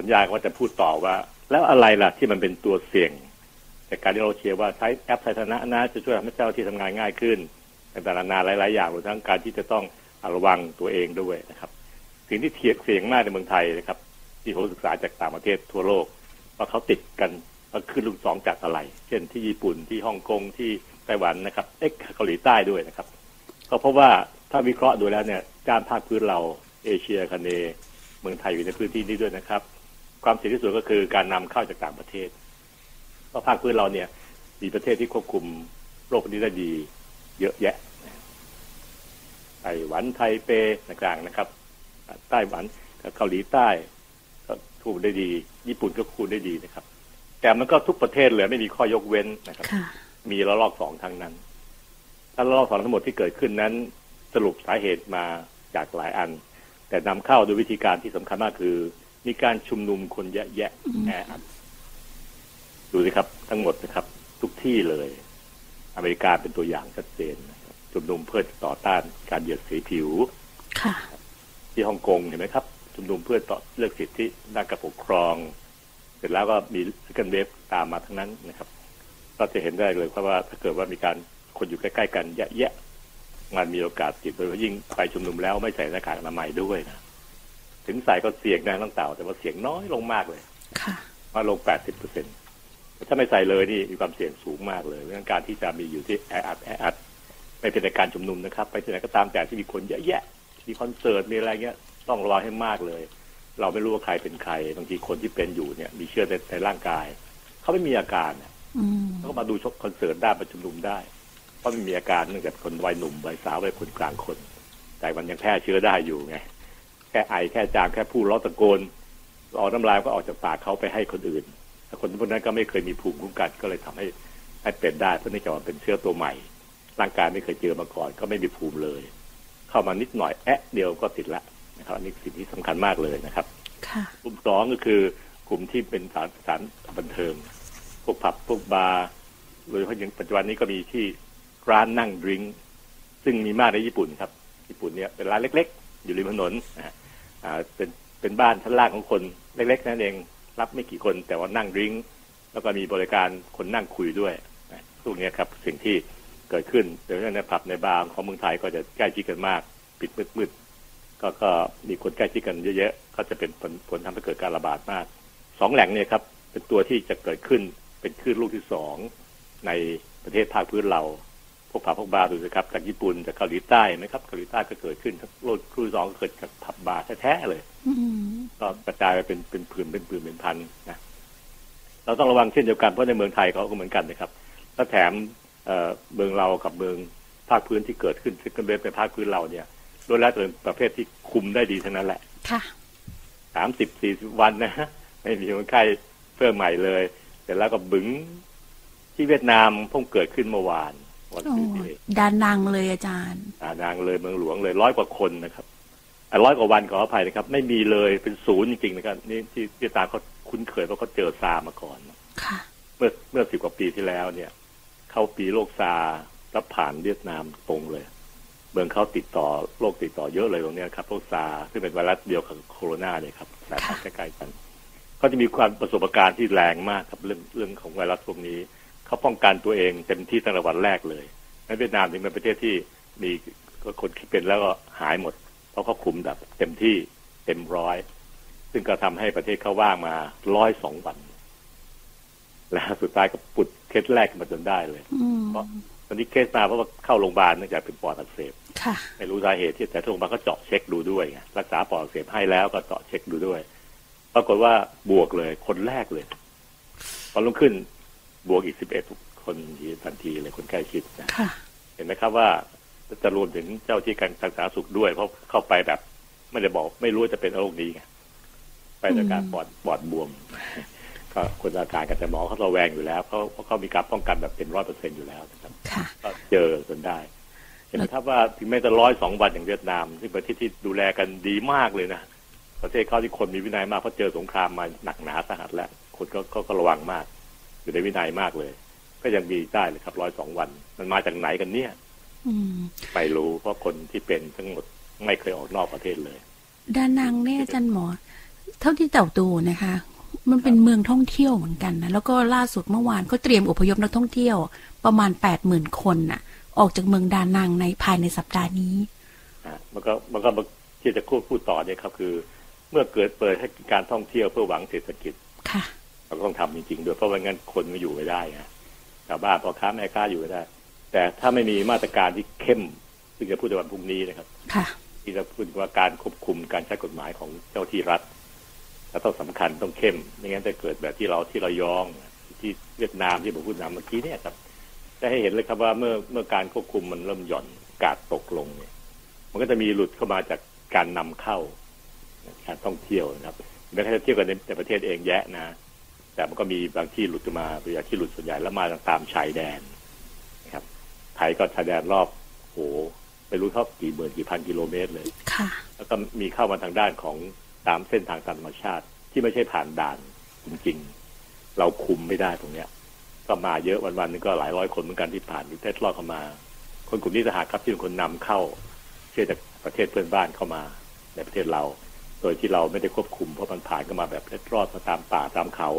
สัญญาว่าจะพูดต่อว่า แล้วอะไรล่ะที่มันเป็นตัวเสี่ยงแต่การที่เราเชียร์ว่าใช้แอปไทยธนะนะจะช่วยทำให้เจ้าที่ทำงานง่ายขึ้นต่างๆนานาหลาย ๆ อย่างรวมทั้งการที่จะต้องระวังตัวเองด้วยนะครับสิ่งที่เทียบเสี่ยงมากในเมืองไทยนะครับ ที่ผมศึกษาจากต่างประเทศทั่วโลกว่าเขาติดกันว่าขึ้นลูกสองจากอะไร เช่นที่ญี่ปุ่นที่ฮ่องกงที่ไต้หวันนะครับเอ็กเกาหลีใต้ด้วยนะครับ ก็เพราะว่าถ้าวิเคราะห์ดูแล้วเนี่ยการภาคพื้นเราเอเชียคเนเมืองไทยอยู่ในพื้นที่นี้ด้วยนะครับ ความเสี่ยงที่สุดก็คือการนำเข้าจากต่างประเทศ เพราะภาคพื้นเราเนี่ย มีประเทศที่ควบคุมโรคนี้ได้ดี เยอะแยะไต้หวันไทเปต่างๆนะครับไต้หวันเกาหลีใต้ก็คูได้ดี ญี่ปุ่นก็คูได้ดีนะครับ แต่มันก็ทุกประเทศเลยไม่มีข้อยกเว้นนะครับค่ะมีระลอกสองทั้งนั้นถ้าระลอกสองทั้งหมดที่เกิดขึ้นนั้น สรุปสาเหตุมาจากหลายอัน แต่นำเข้าโดยวิธีการที่สำคัญมากคือ มีการชุมนุมคนแยะแยะแออัดดูสิครับ ทั้งหมดนะครับ ทุกที่เลย อเมริกาเป็นตัวอย่างชัดเจนนะครับชุมนุมเพื่อต่อต้านการเหยียดสีผิวค่ะที่ฮ่องกงเห็นไหมครับ ชุมนุมเพื่อต่อเลือกสิทธิด้านการปกครอง เสร็จแล้วก็มีสกันเวฟตามมาทั้งนั้นนะครับ ก็จะเห็นได้เลยเพราะว่าถ้าเกิดว่ามีการคนอยู่ใกล้ๆกันแยะๆมันมีโอกาสติดโดยเฉพาะยิ่งไปชุมนุมแล้วไม่ใส่หน้ากากอนามัยด้วยนะ ถึงใส่ก็เสี่ยงนะตั้งเต่าแต่ว่าเสี่ยงน้อยลงมากเลยค่ะมาลง 80เปอร์เซ็นถ้าไม่ใส่เลยนี่มีความเสี่ยงสูงมากเลยเรื่องการที่จะมีอยู่ที่แออัดแออัดไม่เป็นในการชุมนุมนะครับ ไปที่ไหนก็ตามแต่ที่มีคนเยอะแยะมีคอนเสิร์ตมีอะไรเงี้ยต้องระวังให้มากเลย เราไม่รู้ว่าใครเป็นใครบางทีคนที่เป็นอยู่เนี่ย มีเชื้อในในร่างกาย เขาไม่มีอาการเนี่ยอืมเขาก็มาดูชกคอนเสิร์ตได้มาชุมนุมได้เพราะไม่มีอาการเนื่องจากคนวัยหนุ่มวัยสาววัยคนกลางคน แต่มันยังแพร่เชื้อได้อยู่ไง แค่ไอแค่จามแค่พูดร้องตะโกนออกน้ำลายก็ออกจากปากเขาไปให้คนอื่นแต่คนพวกนั้นก็ไม่เคยมีภูมิคุ้มกันก็เลยทำให้ให้เป็นได้เพราะเนื่องจากว่าเป็นเชื้อตัวใหม่ ร่างกายไม่เคยเจอมาก่อน ก็ไม่มีภูมิเลย เข้ามานิดหน่อยแอะเดียวก็ติดละนะครับอันนี้สิ่งที่สำคัญมากเลยนะครับค่ะกลุ่มสองก็คือกลุ่มที่เป็นสถานสถานบันเทิงพวกผับพวกบาร์โดยเฉพาะอย่างปัจจุบันนี้ก็มีที่ร้านนั่งดริงก์ซึ่งมีมากในญี่ปุ่นครับ ญี่ปุ่นเนี่ยเป็นร้านเล็ก ๆ อยู่ริมถนนนะฮะ อ่าเป็นเป็นบ้านชั้นล่างของคนเล็กๆนั่นเองรับไม่กี่คนแต่ว่านั่งริ้งแล้วก็มีบริการคนนั่งคุยด้วยพวกนี้ครับสิ่งที่เกิดขึ้นโดยเฉพาะในผับในบาร์ของเมืองไทยก็จะใกล้ชิดกันมาก ปิดมืดๆก็ก็มีคนใกล้ชิดกันเยอะๆก็จะเป็นผลผลทำให้เกิดการระบาดมากสองแหล่งเนี่ยครับเป็นตัวที่จะเกิดขึ้นเป็นคลื่นลูกที่สองในประเทศภาคพื้นเรา พวกผับพวกบาร์ดูสิครับจากญี่ปุ่นจากเกาหลีใต้ไหมครับเกาหลีใต้ก็เกิดขึ้นลูกคลื่นสองก็เกิดจากผับบาร์แท้ๆเลยอืมก็กระจายไปเป็นเป็นผื่นเป็นผื่นเป็นพันนะเราต้องระวังเช่นเดียวกันเพราะในเมืองไทยเขาก็เหมือนกันนะครับแล้วแถมเอ่อเมืองเรากับเมืองภาคพื้นที่เกิดขึ้นซึ่งกันเป็นภาคพื้นเราเนี่ยโดยแล้วเป็นประเภทที่คุมได้ดีทั้งนั้นแหละค่ะสามสิบสี่สิบวันนะไม่มีคนไข้เพิ่มใหม่เลยเสร็จแล้วก็บึงที่เวียดนามเพิ่งเกิดขึ้นเมื่อวาน วันโอ้ศุกร์นี้ดานังเลยอาจารย์อ่านางเลยเมืองหลวงเลยร้อยกว่าคนนะครับอะร้อยกว่าวันขออภัยนะครับ ไม่มีเลยเป็นศูนย์จริงๆนะครับนี่ที่เวียดนามเขาคุ้นเคยเพราะเขาเจอซามาก่อนค่ะเมื่อเมื่อสิบกว่าปีที่แล้วเนี่ย เข้าปีโรคซาแล้วผ่านเวียดนามตรงเลย เมืองเขาติดต่อโรคติดต่อเยอะเลยตรงเนี้ยครับโรคซาซึ่งเป็นไวรัสเดียวกับโคโรนาเนี่ยครับสายพันธุ์ใกล้ๆกันเขาจะมีความประสบการณ์ที่แรงมากครับเรื่องเรื่องของไวรัสพวกนี้ เขาป้องกันตัวเองเต็มที่ตั้งแต่วันแรกเลยในเวียดนามถึงเป็นประเทศที่มีคนที่เป็นแล้วก็หายหมด เพราะเขาคุมแบบเต็มที่เต็มร้อย ซึ่งก็ทำให้ประเทศเขาว่างมาร้อยสองวัน แล้วสุดท้ายก็ปุดเคสแรกขึ้นมาจนได้เลยอืมเพราะตอนนี้เคสมาเพราะว่าเข้าโรงพยาบาลเนื่องจากเป็นปอดอักเสบค่ะไม่รู้สาเหตุที่แต่โรงพยาบาลก็เจาะเช็คดูด้วยไงรักษาปอดอักเสบให้แล้วก็เจาะเช็คดูด้วยปรากฏว่าบวกเลยคนแรกเลยตอนรุ่งขึ้น บวกอีกสิบเอ็ดคนทีทันทีเลยคนใกล้ชิดนะค่ะเห็นไหมครับว่าจะรวมถึงเจ้าที่การทางสาธารณสุขด้วย เพราะเข้าไปแบบ ไม่ได้บอก ไม่รู้ว่าจะเป็นโรคนี้ไงไปด้วยการอืมปอดปอดบวม ก็คนอาการกันแต่หมอเขาระแวงอยู่แล้วเพราะเพราะเขามีการป้องกันแบบเป็นร้อยเปอร์เซ็นอยู่แล้วนะครับค่ะก็เจอจนได้เห็นไหมครับว่าถึงแม้จะร้อยสองวันอย่างเวียดนามที่งประเทศที่ดูแลกันดีมากเลยนะประเทศเขาที่คนมีวินัยมากเพราะเจอสงครามมาหนักหนาสาหัสแล้วคนก็ก็ก็ระวังมาก อยู่ในวินัยมากเลย ก็ยังมีได้เลยครับร้อยสองวัน มันมาจากไหนกันเนี่ยอืมไม่รู้เพราะคนที่เป็นทั้งหมดไม่เคยออกนอกประเทศเลย ดานังเนี่ยอาจารย์หมอ เท่าที่เต่าตูนะคะ มันเป็นเมืองท่องเที่ยวเหมือนกันนะแล้วก็ล่าสุดเมื่อวานก็เตรียมอพยพนักท่องเที่ยว ประมาณแปดหมื่นคนน่ะ ออกจากเมืองดานังในภายในสัปดาห์นี้อะมันก็มันก็ที่จะพูดพูดต่อเนี่ยครับคือ เมื่อเกิดเปิดให้การท่องเที่ยวเพื่อหวังเศรษฐกิจค่ะ เราก็ต้องทำจริงๆด้วยเพราะว่างั้นคนก็อยู่ไม่ได้นะชาวบ้านพ่อค้าแม่ค้าอยู่ไม่ได้ แต่ถ้าไม่มีมาตรการที่เข้มซึ่งจะพูดในวันพรุ่งนี้นะครับค่ะที่จะพูดว่าการควบคุมการใช้กฎหมายของเจ้าที่รัฐและต้องสำคัญต้องเข้มไม่งั้นจะเกิดแบบที่เราที่เรายองที่เวียดนามที่ผมพูดนามเมื่อกี้เนี่ยครับจะให้เห็นเลยครับว่าเมื่อเมื่อการควบคุมมันเริ่มหย่อนกาดตกลงเนี่ย มันก็จะมีหลุดเข้ามาจากการนำเข้าการท่องเที่ยวนะครับแม้กระทั่งเที่ยวกันในประเทศเองแยะนะ แต่มันก็มีบางที่หลุดมาตัวอย่างที่หลุดส่วนใหญ่แล้วมาตามชายแดนนะครับ ไทยก็ชายแดนรอบโหไปรู้เท่ากี่หมื่นกี่พันกิโลเมตรเลยค่ะ แล้วก็มีเข้ามาทางด้านของตามเส้นทางธรรมชาติ ที่ไม่ใช่ผ่านด่านจริงๆ เราคุมไม่ได้ตรงเนี้ย ก็มาเยอะวันๆนึงก็หลายร้อยคนเหมือนกันที่ผ่านหรือเทศลอดเข้ามา คนกลุ่มนี้ทหารครับที่เป็นคนนำเข้า เชื่อจากประเทศเพื่อนบ้านเข้ามาในประเทศเรา โดยที่เราไม่ได้ควบคุมเพราะมันผ่านเข้ามาแบบเล็ดรอดมาตามป่าตามเขา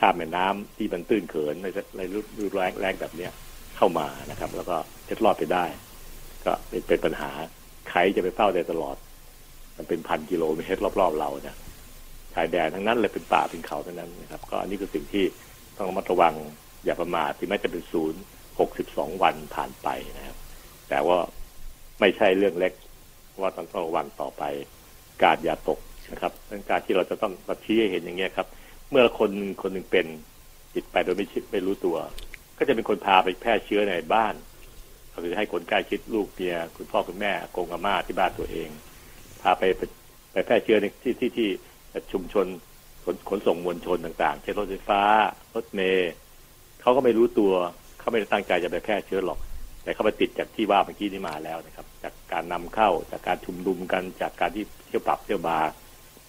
ข้ามแม่น้ำที่มันตื้นเขินในในฤดูแรงแรงแบบเนี้ยเข้ามานะครับ แล้วก็เล็ดรอดไปได้ ก็เป็นเป็นปัญหาใครจะไปเฝ้าได้ตลอด มันเป็นพันกิโลเมตรรอบๆเรานะชายแดนทั้งนั้นเลยเป็นป่าเป็นเขาทั้งนั้นนะครับ ก็อันนี้คือสิ่งที่ต้องระมัดระวังอย่าประมาทถึงแม้จะเป็นศูนย์หกสิบสองวันผ่านไปนะครับ แต่ว่าไม่ใช่เรื่องเล็กว่าต้องต้องระวังต่อไป การอย่าตกนะครับเรื่องการที่เราจะต้องมาชี้ให้เห็นอย่างเงี้ยครับ เมื่อคนคนหนึ่งเป็นติดไปโดยไม่ไม่รู้ตัว ก็จะเป็นคนพาไปแพร่เชื้อในบ้านก็คือให้คนใกล้ชิดลูกเมียคุณพ่อคุณแม่กงอาม่าที่บ้านตัวเอง พาไปไปแพร่เชื้อในที่ที่ที่ชุมชนขนขนส่งมวลชนต่างๆ เช่นรถไฟฟ้ารถเมล์เขาก็ไม่รู้ตัวเขาไม่ได้ตั้งใจจะไปแพร่เชื้อหรอก แต่เขาไปติดจากที่ว่าเมื่อกี้นี้มาแล้วนะครับ จากการนำเข้าจากการชุมนุมกันจากการที่เที่ยวปรับเที่ยวบาร์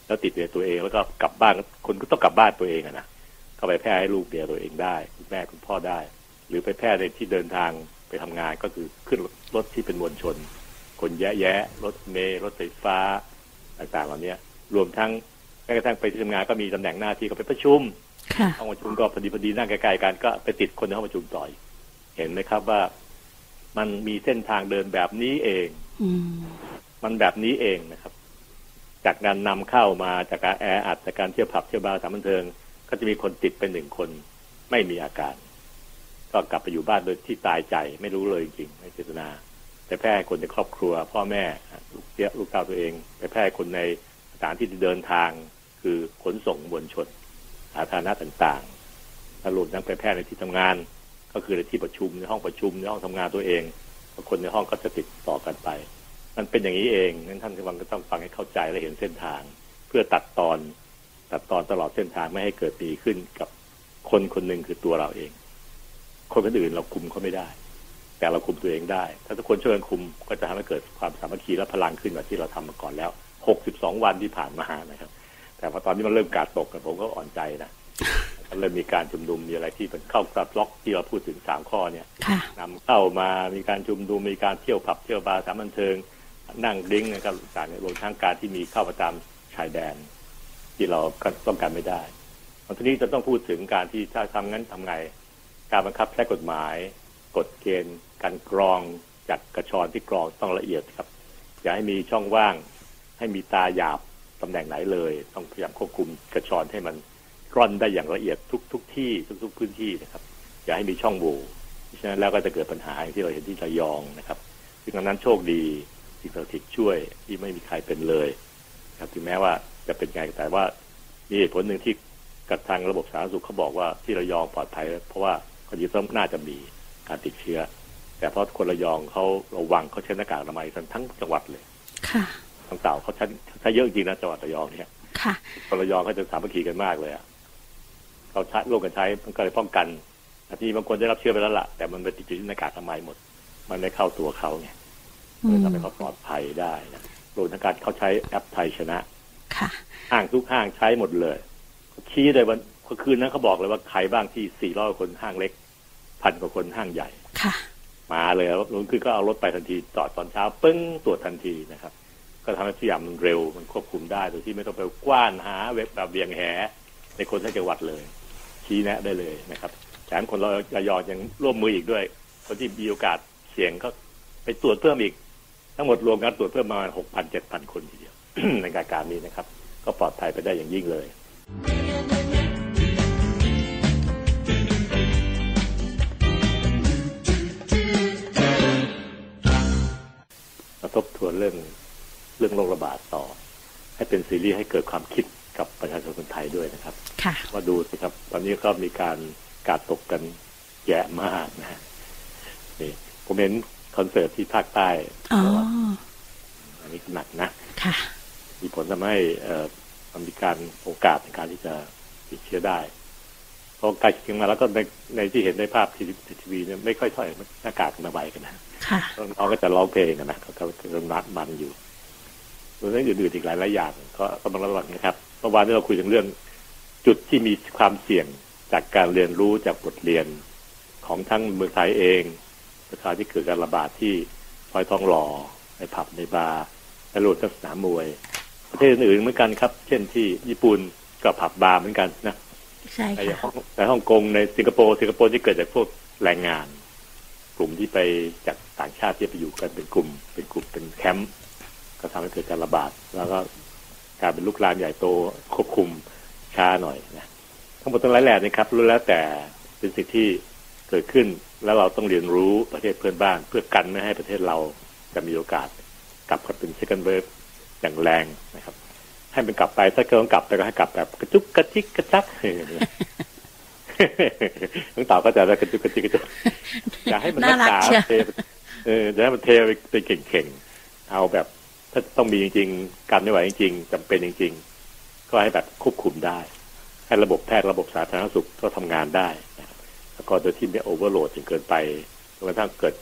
แล้วติดในตัวเอง แล้วก็กลับบ้านคนก็ต้องกลับบ้านตัวเองอะนะก็ไปแพร่ให้ลูกเมียตัวเองได้คุณแม่คุณพ่อได้ หรือไปแพร่ในที่เดินทางไปทำงานก็คือขึ้นรถที่เป็นมวลชน คนแยะแยะรถเมล์รถไฟฟ้าต่างๆเหล่านี้รวมทั้งแม้กระทั่งไปที่ทำงานก็มีตำแหน่งหน้าที่ก็ไปประชุมค่ะห้องประชุมก็พอดีพอดีนั่งใกล้ๆกันก็ไปติดคนในห้องประชุมต่อย เห็นไหมครับว่ามันมีเส้นทางเดินแบบนี้เองอืมมันแบบนี้เองนะครับ จากการนำเข้ามาจากการแออัดจากการเที่ยวผับเที่ยวบาร์สถานบันเทิง ก็จะมีคนติดเป็นหนึ่งคนไม่มีอาการ ก็กลับไปอยู่บ้านโดยที่ตายใจไม่รู้เลยจริงๆไม่เจตนาไปแพร่คนในครอบครัว พ่อแม่ลูกเตี้ยลูกเต้าตัวเอง ไปแพร่คนในสถานที่เดินทางคือขนส่งมวลชนสาธารณะต่างๆถ้ารวมทั้งไปแพร่ในที่ทำงาน ก็คือในที่ประชุมในห้องประชุมในห้องทำงานตัวเองคนในห้องก็จะติดต่อกันไป มันเป็นอย่างนี้เองนั้นท่านฟังก็ต้องฟังให้เข้าใจและเห็นเส้นทาง เพื่อตัดตอน ตัดตอนตลอดเส้นทางไม่ให้เกิดมีขึ้นกับคนคนหนึ่งคือตัวเราเอง คนคนอื่นเราคุมเขาไม่ได้ แต่เราคุมตัวเองได้ ถ้าทุกคนช่วยกันคุมก็จะทำให้เกิดความสามัคคีและพลังขึ้นกว่าที่เราทำมาก่อนแล้ว62วันที่ผ่านมานะครับ แต่พอตอนนี้มันเริ่มกาดตกกันผมก็อ่อนใจนะก็เริ่มมีการชุมนุมมีอะไรที่เป็นเข้ากับล็อกที่เราพูดถึงสามข้อเนี่ยค่ะนำเข้ามามีการชุมนุมมีการเที่ยวผับเที่ยวบาร์สถานบันเทิง นั่งดิ้งนะครับต่างๆรวมทั้งการที่มีเข้ามาตามชายแดน ที่เราก็ต้องการไม่ได้ทีนี้จะต้องพูดถึงการที่ถ้าทำงั้นทำไง การบังคับใช้กฎหมาย กฎเกณฑ์ การกรองจากกระชอนที่กรองต้องละเอียดครับ อย่าให้มีช่องว่าง ให้มีตาหยาบตำแหน่งไหนเลย ต้องพยายามควบคุมกระชอนให้มันร่อนได้อย่างละเอียดทุกทุกที่ทุกๆพื้นที่นะครับ อย่าให้มีช่องโหว่ฉะนั้นแล้วก็จะเกิดปัญหาอย่างที่เราเห็นที่ระยองนะครับ ซึ่งตอนนั้นโชคดี ที่เราถิดช่วยที่ไม่มีใครเป็นเลยครับถึงแม้ว่าจะเป็นไงแต่ว่ามีเหตุผลหนึ่งที่กับทางระบบสาธารณสุขเขาบอกว่าที่ระยองปลอดภัย เพราะว่าเขายึดต้องน่าจะมีการติดเชื้อ แต่เพราะคนระยองเขาระวังเขาใช้หน้ากากอนามัยกันทั้งจังหวัดเลย ค่ะทั้งเต่าเขาใช้ใช้เยอะจริงนะจังหวัดระยองเนี่ยค่ะคนระยองเขาจะสามัคคีกันมากเลยอะเขาใช้ร่วมกันใช้มันก็เลยป้องกันทีนี้บางคนได้รับเชื้อไปแล้วล่ะแต่มันไปติดอยู่ที่หน้ากากอนามัยหมด มันไม่เข้าตัวเขาไงอื เลยมทำให้เขาปลอดภัยได้นะรวมทั้งการเขาใช้แอปไทยชนะค่ะห้างทุกห้างใช้หมดเลยเขาชี้เลยวันคืนนั้นเขาบอกเลยว่าใครบ้างที่สี่ร้อยคนห้างเล็กพันกว่าคนห้างใหญ่ค่ะ มาเลยครับลุงคือก็เอารถไปทันทีจอดตอนเช้าปึ้งตรวจทันทีนะครับ ก็ทำให้ทุกอย่างมันเร็วมันควบคุมได้โดยที่ไม่ต้องไปกว้านหาเว็บแบบเวียงแหในคนทั้งจังหวัดเลย ชี้แนะได้เลยนะครับแถมคนเราระยองยังร่วมมืออีกด้วยคนที่มีโอกาสเสี่ยงก็ไปตรวจเพิ่มอีก ทั้งหมดรวมกันตรวจเพิ่มประมาณหกพันเจ็ดพันคนทีเดียวในการการนี้นะครับ ก็ปลอดภัยไปได้อย่างยิ่งเลยมาทบทวนเรื่องเรื่องโรคระบาดต่อ ให้เป็นซีรีส์ให้เกิดความคิดกับประชาชนคนไทยด้วยนะครับค่ะมาดูสิครับ ตอนนี้ก็มีการกาดตกกันแย่มากนะฮะนี่ผมเห็นคอนเสิร์ตที่ภาคใต้ อ๋ออันนี้หนักนะค่ะมีผลทำให้เอ่อมันมีการโอกาสในการที่จะติดเชื้อได้พอไกลเคียงมาแล้วก็ในในที่เห็นในภาพทีทีวีเนี่ยไม่ค่อยถอยหน้ากากมาใบกันนะค่ะน้องก็จะร้องเพลงกันนะเขาก็กำลังมันอยู่ส่วนเรื่องอื่นๆอีกหลายหลายๆอย่างก็ต้องระวังนะครับเมื่อวานที่เราคุยถึงเรื่อง จุดที่มีความเสี่ยงจากการเรียนรู้จากบทเรียนของทั้งเมืองไทยเอง ประการที่เกิดการระบาดที่ซอยทองหล่อ ในผับในบาร์และรวมทั้งสนามมวย ประเทศอื่นๆเหมือนกันครับ เช่นที่ญี่ปุ่นก็ผับบาร์เหมือนกันนะใช่ในค่ะฮ่องในฮ่องกงในสิงคโปร์สิงคโปร์ที่เกิดจากพวกแรงงาน กลุ่มที่ไปจากต่างชาติที่ไปอยู่กันเป็นกลุ่ม เป็นกลุ่มเป็นแคมป์ก็ทำให้เกิดการระบาด แล้วก็กลารเป็นลุกลามใหญ่โตควบคุมช้าหน่อยนะทั้งหมดทั้งหลายแหล่นี่ครับรู้แล้วแต่เป็นสิ่งที่เกิดขึ้นแล้วเราต้องเรียนรู้ประเทศเพื่อนบ้าน เพื่อกันไม่ให้ประเทศเรา จะมีโอกาสกลับมาเป็น second wave อย่างแรงนะครับ ให้มันกลับไปถ้าเกิดต้องกลับไปก็ให้กลับแบบกระจุกกระจิกกระจักน้องเต่าก็จะได้กระจุกกระจิกกระจุกอย่าให้มันน่ารักษเชียวเทเอออย่าให้มันเทไปไปเข่งๆเอาแบบถ้าต้องมีจริงๆการไม่ไหวจริง ๆจำเป็นจริง ๆ ก็ให้แบบควบคุมได้ ให้ระบบแพทย์ระบบสาธารณสุขก็ทำงานได้นะครับแล้วก็โดยที่ไม่โอเวอร์โหลดจนเกินไปจนกระทั่งเกิด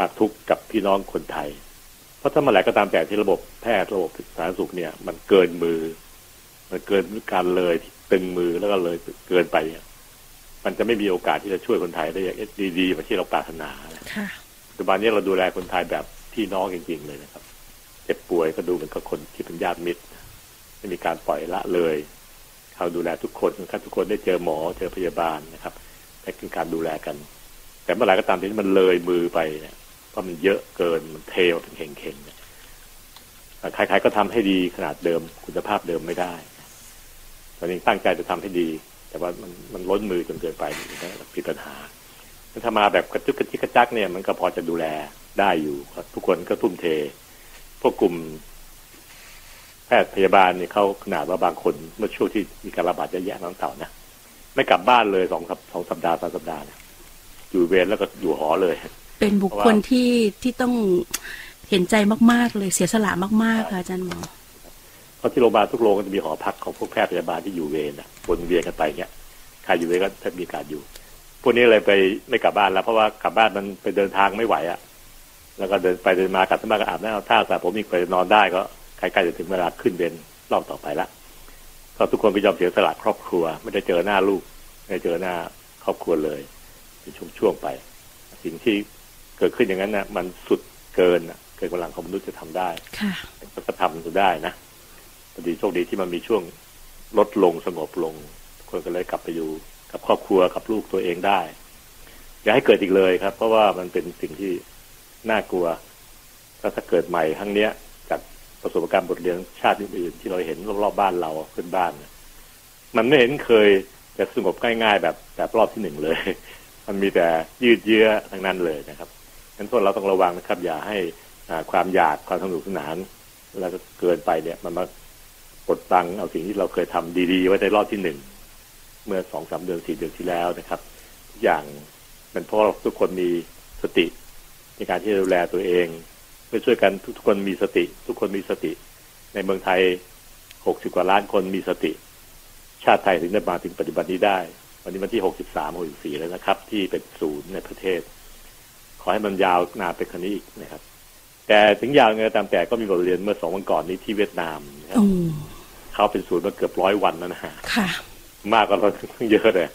อ่าความทุกข์กับพี่น้องคนไทย เพราะถ้าเมื่อไหร่ก็ตามแต่ที่ระบบแพทย์ระบบสาธารณสุขเนี่ย มันเกินมือ มันเกินการเลยตึงมือแล้วก็เลยเกินไปเนี่ยมันจะไม่มีโอกาสที่จะช่วยคนไทยได้อย่างดีๆเหมือนที่เราปรารถนานะค่ะปัจจุบันนี้เราดูแลคนไทยแบบพี่น้องจริง ๆ เลยนะครับ เจ็บป่วยก็ดูเหมือนกับคนที่เป็นญาติมิตร ไม่มีการปล่อยละเลยเขาดูแลทุกคนนะครับทุกคนได้เจอหมอเจอพยาบาลนะครับแต่คือการดูแลกัน แต่เมื่อไหร่ก็ตามที่มันเลยมือไปเนี่ย เพราะมันเยอะเกินมันเทวเป็นเข่งๆเนี่ยใครๆก็ทำให้ดีขนาดเดิมคุณภาพเดิมไม่ได้ตอนนี้ตั้งใจจะทำให้ดี แต่ว่ามันมันล้นมือจนเกินไปมันก็มีปัญหาถ้ามาแบบกระจุกกระจิกกระจักเนี่ยมันก็พอจะดูแลได้อยู่ครับทุกคนก็ทุ่มเท พวกกลุ่ม แพทย์พยาบาลเนี่ยเขาขนาดว่าบางคนเมื่อช่วงที่มีการระบาดเยอะแยะน้องเต่านะไม่กลับบ้านเลยสองสัปสองสัปดาห์สามสัปดาห์เนี่ยอยู่เวรแล้วก็อยู่หอเลย เป็นบุคคลที่ที่ต้องเห็นใจมาก ๆ เลยเสียสละมาก ๆ ค่ะอาจารย์หมอเพราะที่โรงพยาบาลทุกโรงก็จะมีหอพักของพวกแพทย์พยาบาลที่อยู่เวรนะวนเวียนกันไปเงี้ยใครอยู่เวรก็ถ้ามีการอยู่ พวกนี้เลยไปไม่กลับบ้านแล้ว เพราะว่ากลับบ้านมันไปเดินทางไม่ไหวอะ่ะ แล้วก็เดินไปเดินมากลับที่บ้านก็อาบน้ำเอาท่าแต่ผมมีไปนอนได้ก็ใกล้ๆจะถึงเวลาขึ้นเวรรอบต่อไปละก็ทุกคนไปยอมเสียสละครอบครัว ไม่ได้เจอหน้าลูกไม่ได้เจอหน้าครอบครัวเลย เป็นช่วงๆไป สิ่งที่ เกิดขึ้นอย่างนั้นนะมันสุดเกินน่ะเกินกำลังของมนุษย์จะทำได้ค่ะก็ทำได้นะพอดีโชคดีที่มันมีช่วงลดลงสงบลง คนก็เลยกลับไปอยู่กับครอบครัวกับลูกตัวเองได้ อย่าให้เกิดอีกเลยครับ เพราะว่ามันเป็นสิ่งที่น่ากลัว ถ้าถ้าเกิดใหม่ครั้งเนี้ยจากประสบการณ์บทเรียนชาติอื่นๆที่เราเห็นรอบๆบ้านเราเพื่อนบ้านเนี่ยมันไม่เห็นเคยจะสงบง่ายๆแบบแบบรอบที่หนึ่งเลย มันมีแต่ยืดเยื้อทั้งนั้นเลยนะครับ งั้นพวกเราต้องระวังนะครับ อย่าให้ความอยากความสนุกสนาน แล้วก็เกินไปเนี่ย มันมากดตังเอาสิ่งที่เราเคยทำดี ๆ ไว้ในรอบที่หนึ่งเมื่อสองสามเดือนสี่เดือนที่แล้วนะครับทุกอย่างเป็นเพราะทุกคนมีสติ ในการที่จะดูแลตัวเองเพื่อช่วยกันทุกคนมีสติ ทุกคนมีสติ ในเมืองไทยหกสิบกว่าล้านคนมีสติ ชาติไทยถึงได้มาถึงปัจจุบันนี้ได้ วันนี้วันที่หกสิบสามหกสิบสี่แล้วนะครับ ที่เป็นศูนย์ในประเทศ ขอให้มันยาวนานไปคันนี้อีกนะครับ แต่ถึงยาวไงก็ตามแต่ก็มีบทเรียนเมื่อสองวันก่อนนี้ที่เวียดนามนะครับอืมเขาเป็นศูนย์มาเกือบร้อยวันแล้วนะฮะค่ะมากกว่าเราเยอะเลย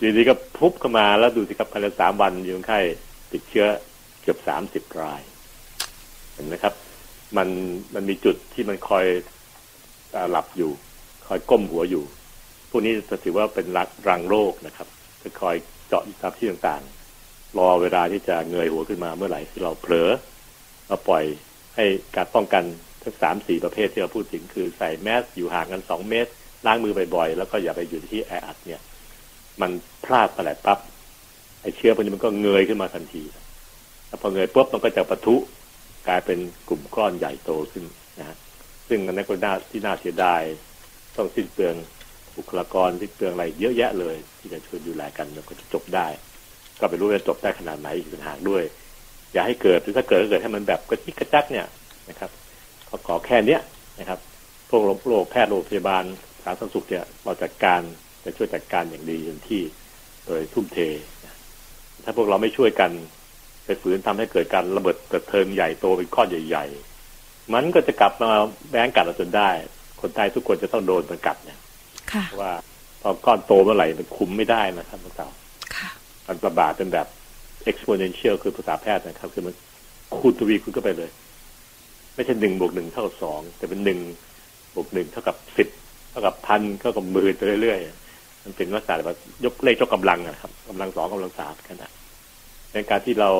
ทีนี้ก็พุบเข้ามาแล้วดูสิครับภายในสามวันมีคนไข้ติดเชื้อเกือบสามสิบราย เห็นไหมครับ มันมันมีจุดที่มันคอยอาหลับอยู่ คอยก้มหัวอยู่ พวกนี้จะถือว่าเป็นรักรังโรคนะครับจะคอยเจาะอยู่ตามที่ต่างๆ รอเวลาที่จะเงยหัวขึ้นมาเมื่อไหร่ที่เราเผลอเราปล่อยให้การป้องกันทั้งสามสี่ประเภทที่เราพูดถึงคือใส่แมสอยู่ห่างกันสองเมตรล้างมือบ่อยๆแล้วก็อย่าไปอยู่ที่แออัดเนี่ย มันพลาดไปแหละปั๊บไอเชื้อพวกนี้มันก็เงยขึ้นมาทันทีแล้วพอเงยปุ๊บมันก็จะปะทุกลายเป็นกลุ่มก้อนใหญ่โตขึ้นนะฮะซึ่งอันนั้นก็น่าที่น่าเสียดายต้องสิ้นเปลืองบุคลากรสิ้นเปลืองอะไรเยอะแยะเลย ที่จะช่วยดูแลกันแล้วก็จะจบได้ ก็ไปรู้ว่าจบได้ขนาดไหนอีกต่างหากด้วย อย่าให้เกิดหรือถ้าเกิดก็เกิดให้มันแบบกระจิกกระจักเนี่ยนะครับขอขอแค่เนี้ยนะครับ พวกโรงแพทย์โรงพยาบาลสาธารณสุขเนี่ยเราจัดการจะช่วยจัดการอย่างดีเต็มที่โดยทุ่มเท ถ้าพวกเราไม่ช่วยกันไปฝืนทำให้เกิดการระเบิดเกิดเทิงใหญ่โตเป็นข้อใหญ่ๆ มันก็จะกลับมาแบงกัดเราจนได้ คนไทยทุกคนจะต้องโดนมันกัดเนี่ยค่ะเพราะว่าพอก้อนโตเมื่อไหร่มันคุมไม่ได้นะครับทุกท่านค่ะ มันระบาดเป็นแบบ exponential คือภาษาแพทย์นะครับ คือมันคูณทวีคูณเข้าไปเลย ไม่ใช่หนึ่งบวกหนึ่งเท่ากับสองแต่เป็นหนึ่งบวกหนึ่งเท่ากับสิบเท่ากับพันเท่ากับหมื่นไปเรื่อยๆมันเป็นลักษณะแบบยกเลขยกกำลังอะครับกำลังสองกำลังสามขนาดในการที่เรา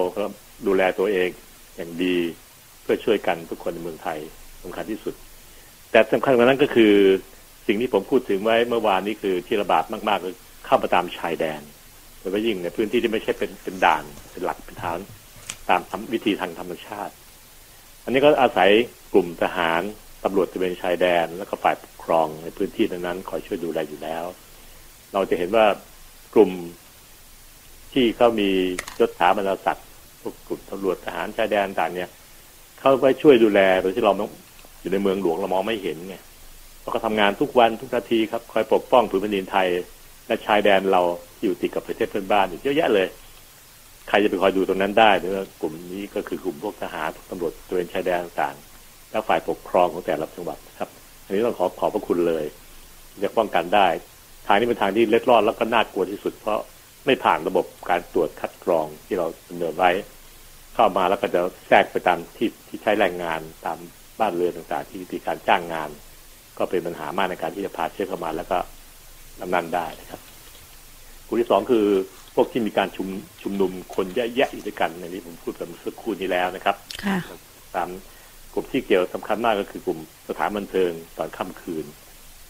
ดูแลตัวเองอย่างดีเพื่อช่วยกันทุกคนในเมืองไทยสำคัญที่สุด แต่สำคัญกว่านั้นก็คือ สิ่งที่ผมพูดถึงไว้เมื่อวานนี้คือที่ระบาดมากๆคือเข้ามาตามชายแดน โดยเฉพาะยิ่งในพื้นที่ที่ไม่ใช่เป็นเป็นด่านเป็นหลักเป็นฐาน ตามวิธีทางธรรมชาติ อันนี้ก็อาศัยกลุ่มทหารตำรวจตะเวนชายแดน แล้วก็ฝ่ายปกครองในพื้นที่นั้นๆคอยช่วยดูแลอยู่แล้ว เราจะเห็นว่ากลุ่มที่เขามียศถาบรรดาศักดิ์พวกกลุ่มตำรวจทหารชายแดนต่างเนี่ยเข้าไปช่วยดูแลโดยที่เราอยู่ในเมืองหลวงเรามองไม่เห็นไงเราก็ทำงานทุกวันทุกนาทีครับคอยปกป้องผืนแผ่นดินไทย และชายแดนเรา อยู่ติดกับประเทศเพื่อนบ้านอีกเยอะแยะเลย ใครจะไปคอยดูตรงนั้นได้เนื่อกลุ่มนี้ก็คือกลุ่มพวกทหารตำรวจตระเวนชายแดนต่างๆและฝ่ายปกครองของแต่ละจังหวัดครับ อันนี้ต้องขอขอบพระคุณเลยจะป้องกันได้ ทางนี้เป็นทางที่เล็ดรอดแล้วก็น่ากลัวที่สุด เพราะไม่ผ่านระบบการตรวจคัดกรองที่เราดำเนินไว้ เข้ามาแล้วก็จะแทรกไปตามที่ที่ใช้แรงงานตามบ้านเรือนต่างๆ ที่มีการจ้างงาน ก็เป็นปัญหามากในการที่จะพาเชื้อเข้ามาแล้วก็นำนันได้นะครับ กลุ่มที่สองคือพวกที่มีการชุมชุมนุมคนแยะๆอยู่ด้วยกันในนี้ผมพูดไปเมื่อสักครู่นี้แล้วนะครับค่ะตามกลุ่มที่เกี่ยวสำคัญมากก็คือกลุ่มสถานบันเทิงตอนค่ำคืน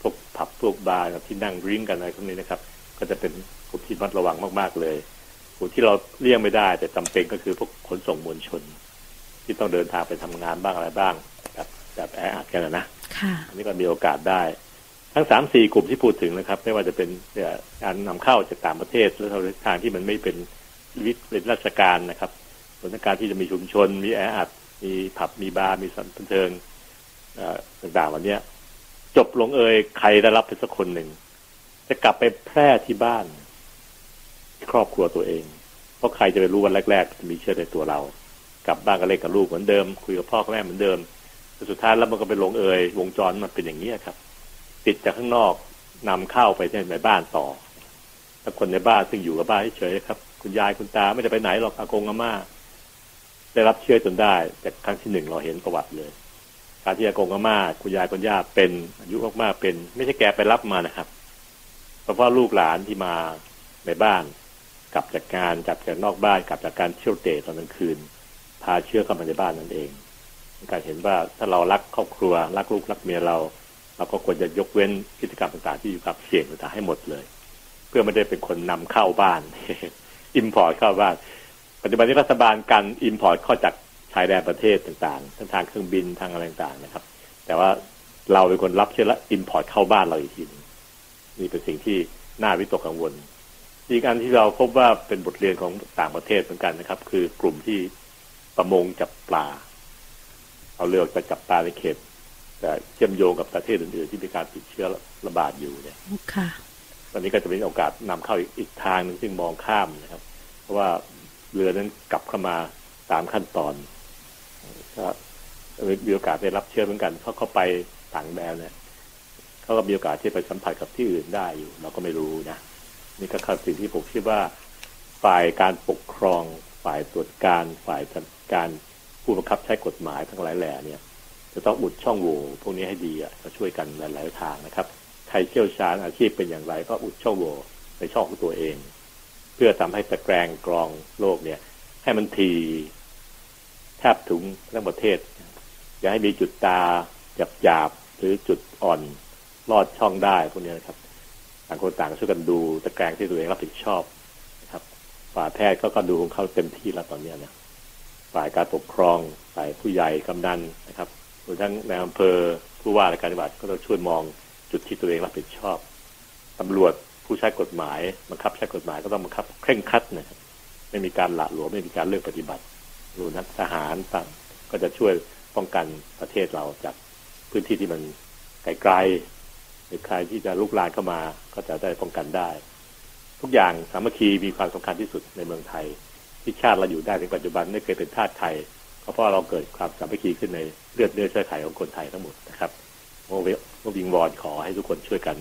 พวกผับพวกบาร์ที่นั่งริ้งกันอะไรพวกนี้นะครับ ก็จะเป็นกลุ่มที่มัดระวังมากๆเลยกลุ่มที่เราเลี่ยงไม่ได้ แต่จำเป็นก็คือพวกขนส่งมวลชน ที่ต้องเดินทางไปทำงานบ้างอะไรบ้างแบบแบบแออัดกันนะค่ะอันนี้ก็มีโอกาสได้ ทั้งสามสี่กลุ่มที่พูดถึงนะครับ ไม่ว่าจะเป็นการนำเข้าจากต่างประเทศหรือทางที่มันไม่เป็นวิเป็นราชการนะครับสถานการณ์ที่จะมีชุมชน มีแออัด มีผับมีบาร์มีสถานบันเทิงต่างๆวันนี้ยจบลงเอยใครได้รับไปสักคนหนึ่ง จะกลับไปแพร่ที่บ้านที่ครอบครัวตัวเอง เพราะใครจะไปรู้วันแรกๆจะมีเชื้อในตัวเรา กลับบ้านก็เล่นกับลูกเหมือนเดิม คุยกับพ่อกับแม่เหมือนเดิมแต่สุดท้ายแล้วมันก็ไปลงเอยวงจรมันเป็นอย่างนี้ครับ ติดจากข้างนอกนำเข้าไปในบ้านต่อถ้าคนในบ้านซึ่งอยู่กับบ้านเฉยๆครับ คุณยายคุณตาไม่ได้ไปไหนหรอกอากงอาม่าได้รับเชื้อจนได้จากครั้งที่หนึ่งเราเห็นประวัติเลย การที่อากงอาม่าคุณยายคุณย่าเป็นอายุมากๆเป็น ไม่ใช่แกไปรับมานะครับ เพราะว่าลูกหลานที่มาในบ้านกลับจากงานกลับจากนอกบ้านกลับจากการเที่ยวเตร่ตอนกลางคืน พาเชื้อเข้ามาในบ้านนั่นเองการเห็นว่าถ้าเรารักครอบครัว รักลูกรักเมียเรา เราก็ควรจะยกเว้นกิจกรรมต่างๆ ที่อยู่กับเสี่ยงต่างๆให้หมดเลย เพื่อไม่ได้เป็นคนนำเข้าบ้าน import เข้าบ้าน ปัจจุบันนี้รัฐบาลการ import เข้าจากชายแดนประเทศต่างๆทั้งทางเครื่องบินทางอะไรต่างๆนะครับ แต่ว่าเราเป็นคนรับเชื้อและอิมพอร์ตเข้าบ้านเราอีกทีนนี่เป็นสิ่งที่น่าวิตกกังวล อีกอันที่เราพบว่าเป็นบทเรียนของต่างประเทศเหมือนกันนะครับ คือกลุ่มที่ประมงจับปลา เอาเรือจะจับปลาในเขต เชื่อมโยงกับประเทศอื่นๆที่มีการติดเชื้อระบาดอยู่เนี่ยค่ะวันนี้ก็จะเป็นโอกาสนำเข้าอีกอีกทางหนึ่งซึ่งมองข้ามนะครับ เพราะว่าเรือนั้นกลับเข้ามาตามขั้นตอนก็มีโอกาสได้รับเชื้อเหมือนกันเพราะเขาไปต่างแดนเนี่ยเขาก็มีโอกาสที่ไปสัมผัสกับที่อื่นได้อยู่ เราก็ไม่รู้นะนี่ก็คือสิ่งที่ผมคิดว่า ฝ่ายการปกครอง ฝ่ายตรวจการ ฝ่ายจัดการผู้บังคับใช้กฎหมายทั้งหลายแหล่เนี่ย จะต้องอุดช่องโหว่พวกนี้ให้ดีอะมาช่วยกันหลาย ๆ ทางนะครับ ใครเชี่ยวชาญอาชีพเป็นอย่างไรก็อุดช่องโหว่ในช่องของตัวเอง เพื่อทำให้ตะแกรงกรองโลกเนี่ย ให้มันทีแทบถึงทั้งประเทศ อย่าให้มีจุดตาหยาบหยาบหรือจุดอ่อนลอดช่องได้พวกนี้นะครับต่างคนต่างช่วยกันดูตะแกรงที่ตัวเองรับผิดชอบนะครับฝ่ายแพทย์ก็ก็ดูของเขาเต็มที่แล้วตอนนี้เนี่ยฝ่ายการปกครองฝ่ายผู้ใหญ่กำนันนะครับ วมทั้งในอำเภอผู้ว่าราชการจังหวัดก็ต้องช่วยมองจุดที่ตัวเองรับผิดชอบตำรวจผู้ใช้กฎหมายบังคับใช้กฎหมายก็ต้องบังคับเคร่งครัดนะครับไม่มีการหละหลวมไม่มีการเลือกปฏิบัติรวมทั้งทหารต่างก็จะช่วยป้องกันประเทศเราจากพื้นที่ที่มันไกลๆหรือใครที่จะลุกลามเข้ามาก็จะได้ป้องกันได้ ทุกอย่างสามัคคีมีความสำคัญที่สุดในเมืองไทย ที่ชาติเราอยู่ได้ในปัจจุบันไม่เคยเป็นชาติไท ยเพราะเราเกิดความสามัคคีขึ้นในเลือดเนื้อเชื้อไขของคนไทยทั้งหมดนะครับโมวิงวอนขอให้ทุกคนช่วยกัน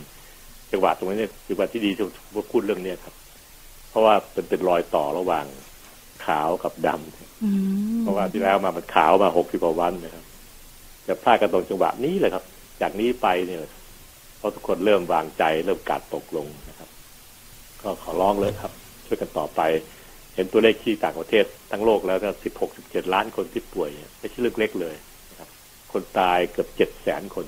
จังหวะตรงนี้เนี่ยจังหวะที่ดีที่พูดเรื่องนี้ครับ เพราะว่าเป็นเป็นรอยต่อระหว่างขาวกับดำเพราะว่าที่แล้วมามันขาวมาหกสิบกว่าวันนะครับจะพลาดกันตรงจังหวะนี้เลยครับ จากนี้ไปเนี่ยเพราะทุกคนเริ่มวางใจ เริ่มกาดตกลงนะครับ ก็ขอร้องเลยครับ ช่วยกันต่อไปเห็นตัวเลขที่ต่างประเทศทั้งโลกแล้วก็สิบหกสิบเจ็ดล้านคนที่ป่วยไม่ใช่เรื่องเล็กเลยนะครับ คนตายเกือบเจ็ดแสนคน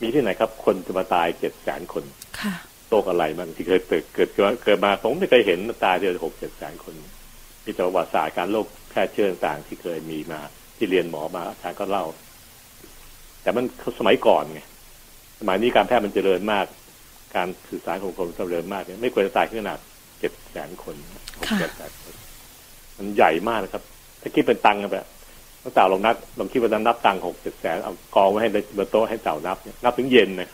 มีที่ไหนครับ คนจะมาตายเจ็ดแสนคนค่ะโรคอะไรบ้างที่เคยเกิดเกิดเกิดมาผมไม่เคยเห็นตายเดือนหกเจ็ดแสนคนมีประวัติศาสตร์การโรคแพร่เชื้อต่างๆที่เคยมีมาที่เรียนหมอมาอาจารย์ก็เล่า แต่มันสมัยก่อนไงสมัยนี้การแพทย์มันเจริญมาก การสื่อสารของคนเจริญมากเนี่ยไม่ควรจะตายขนาด เจ็ดแสนคนหกเจ็ดแสนคน มันใหญ่มากนะครับ ถ้าคิดเป็นตังค์แบบต้องเต่าลองนับลองคิดว่านับตังค์หกเจ็ดแสนเอากองไว้ให้บนโต๊ะให้เต่านับเนี่ยนับถึงเย็นนะ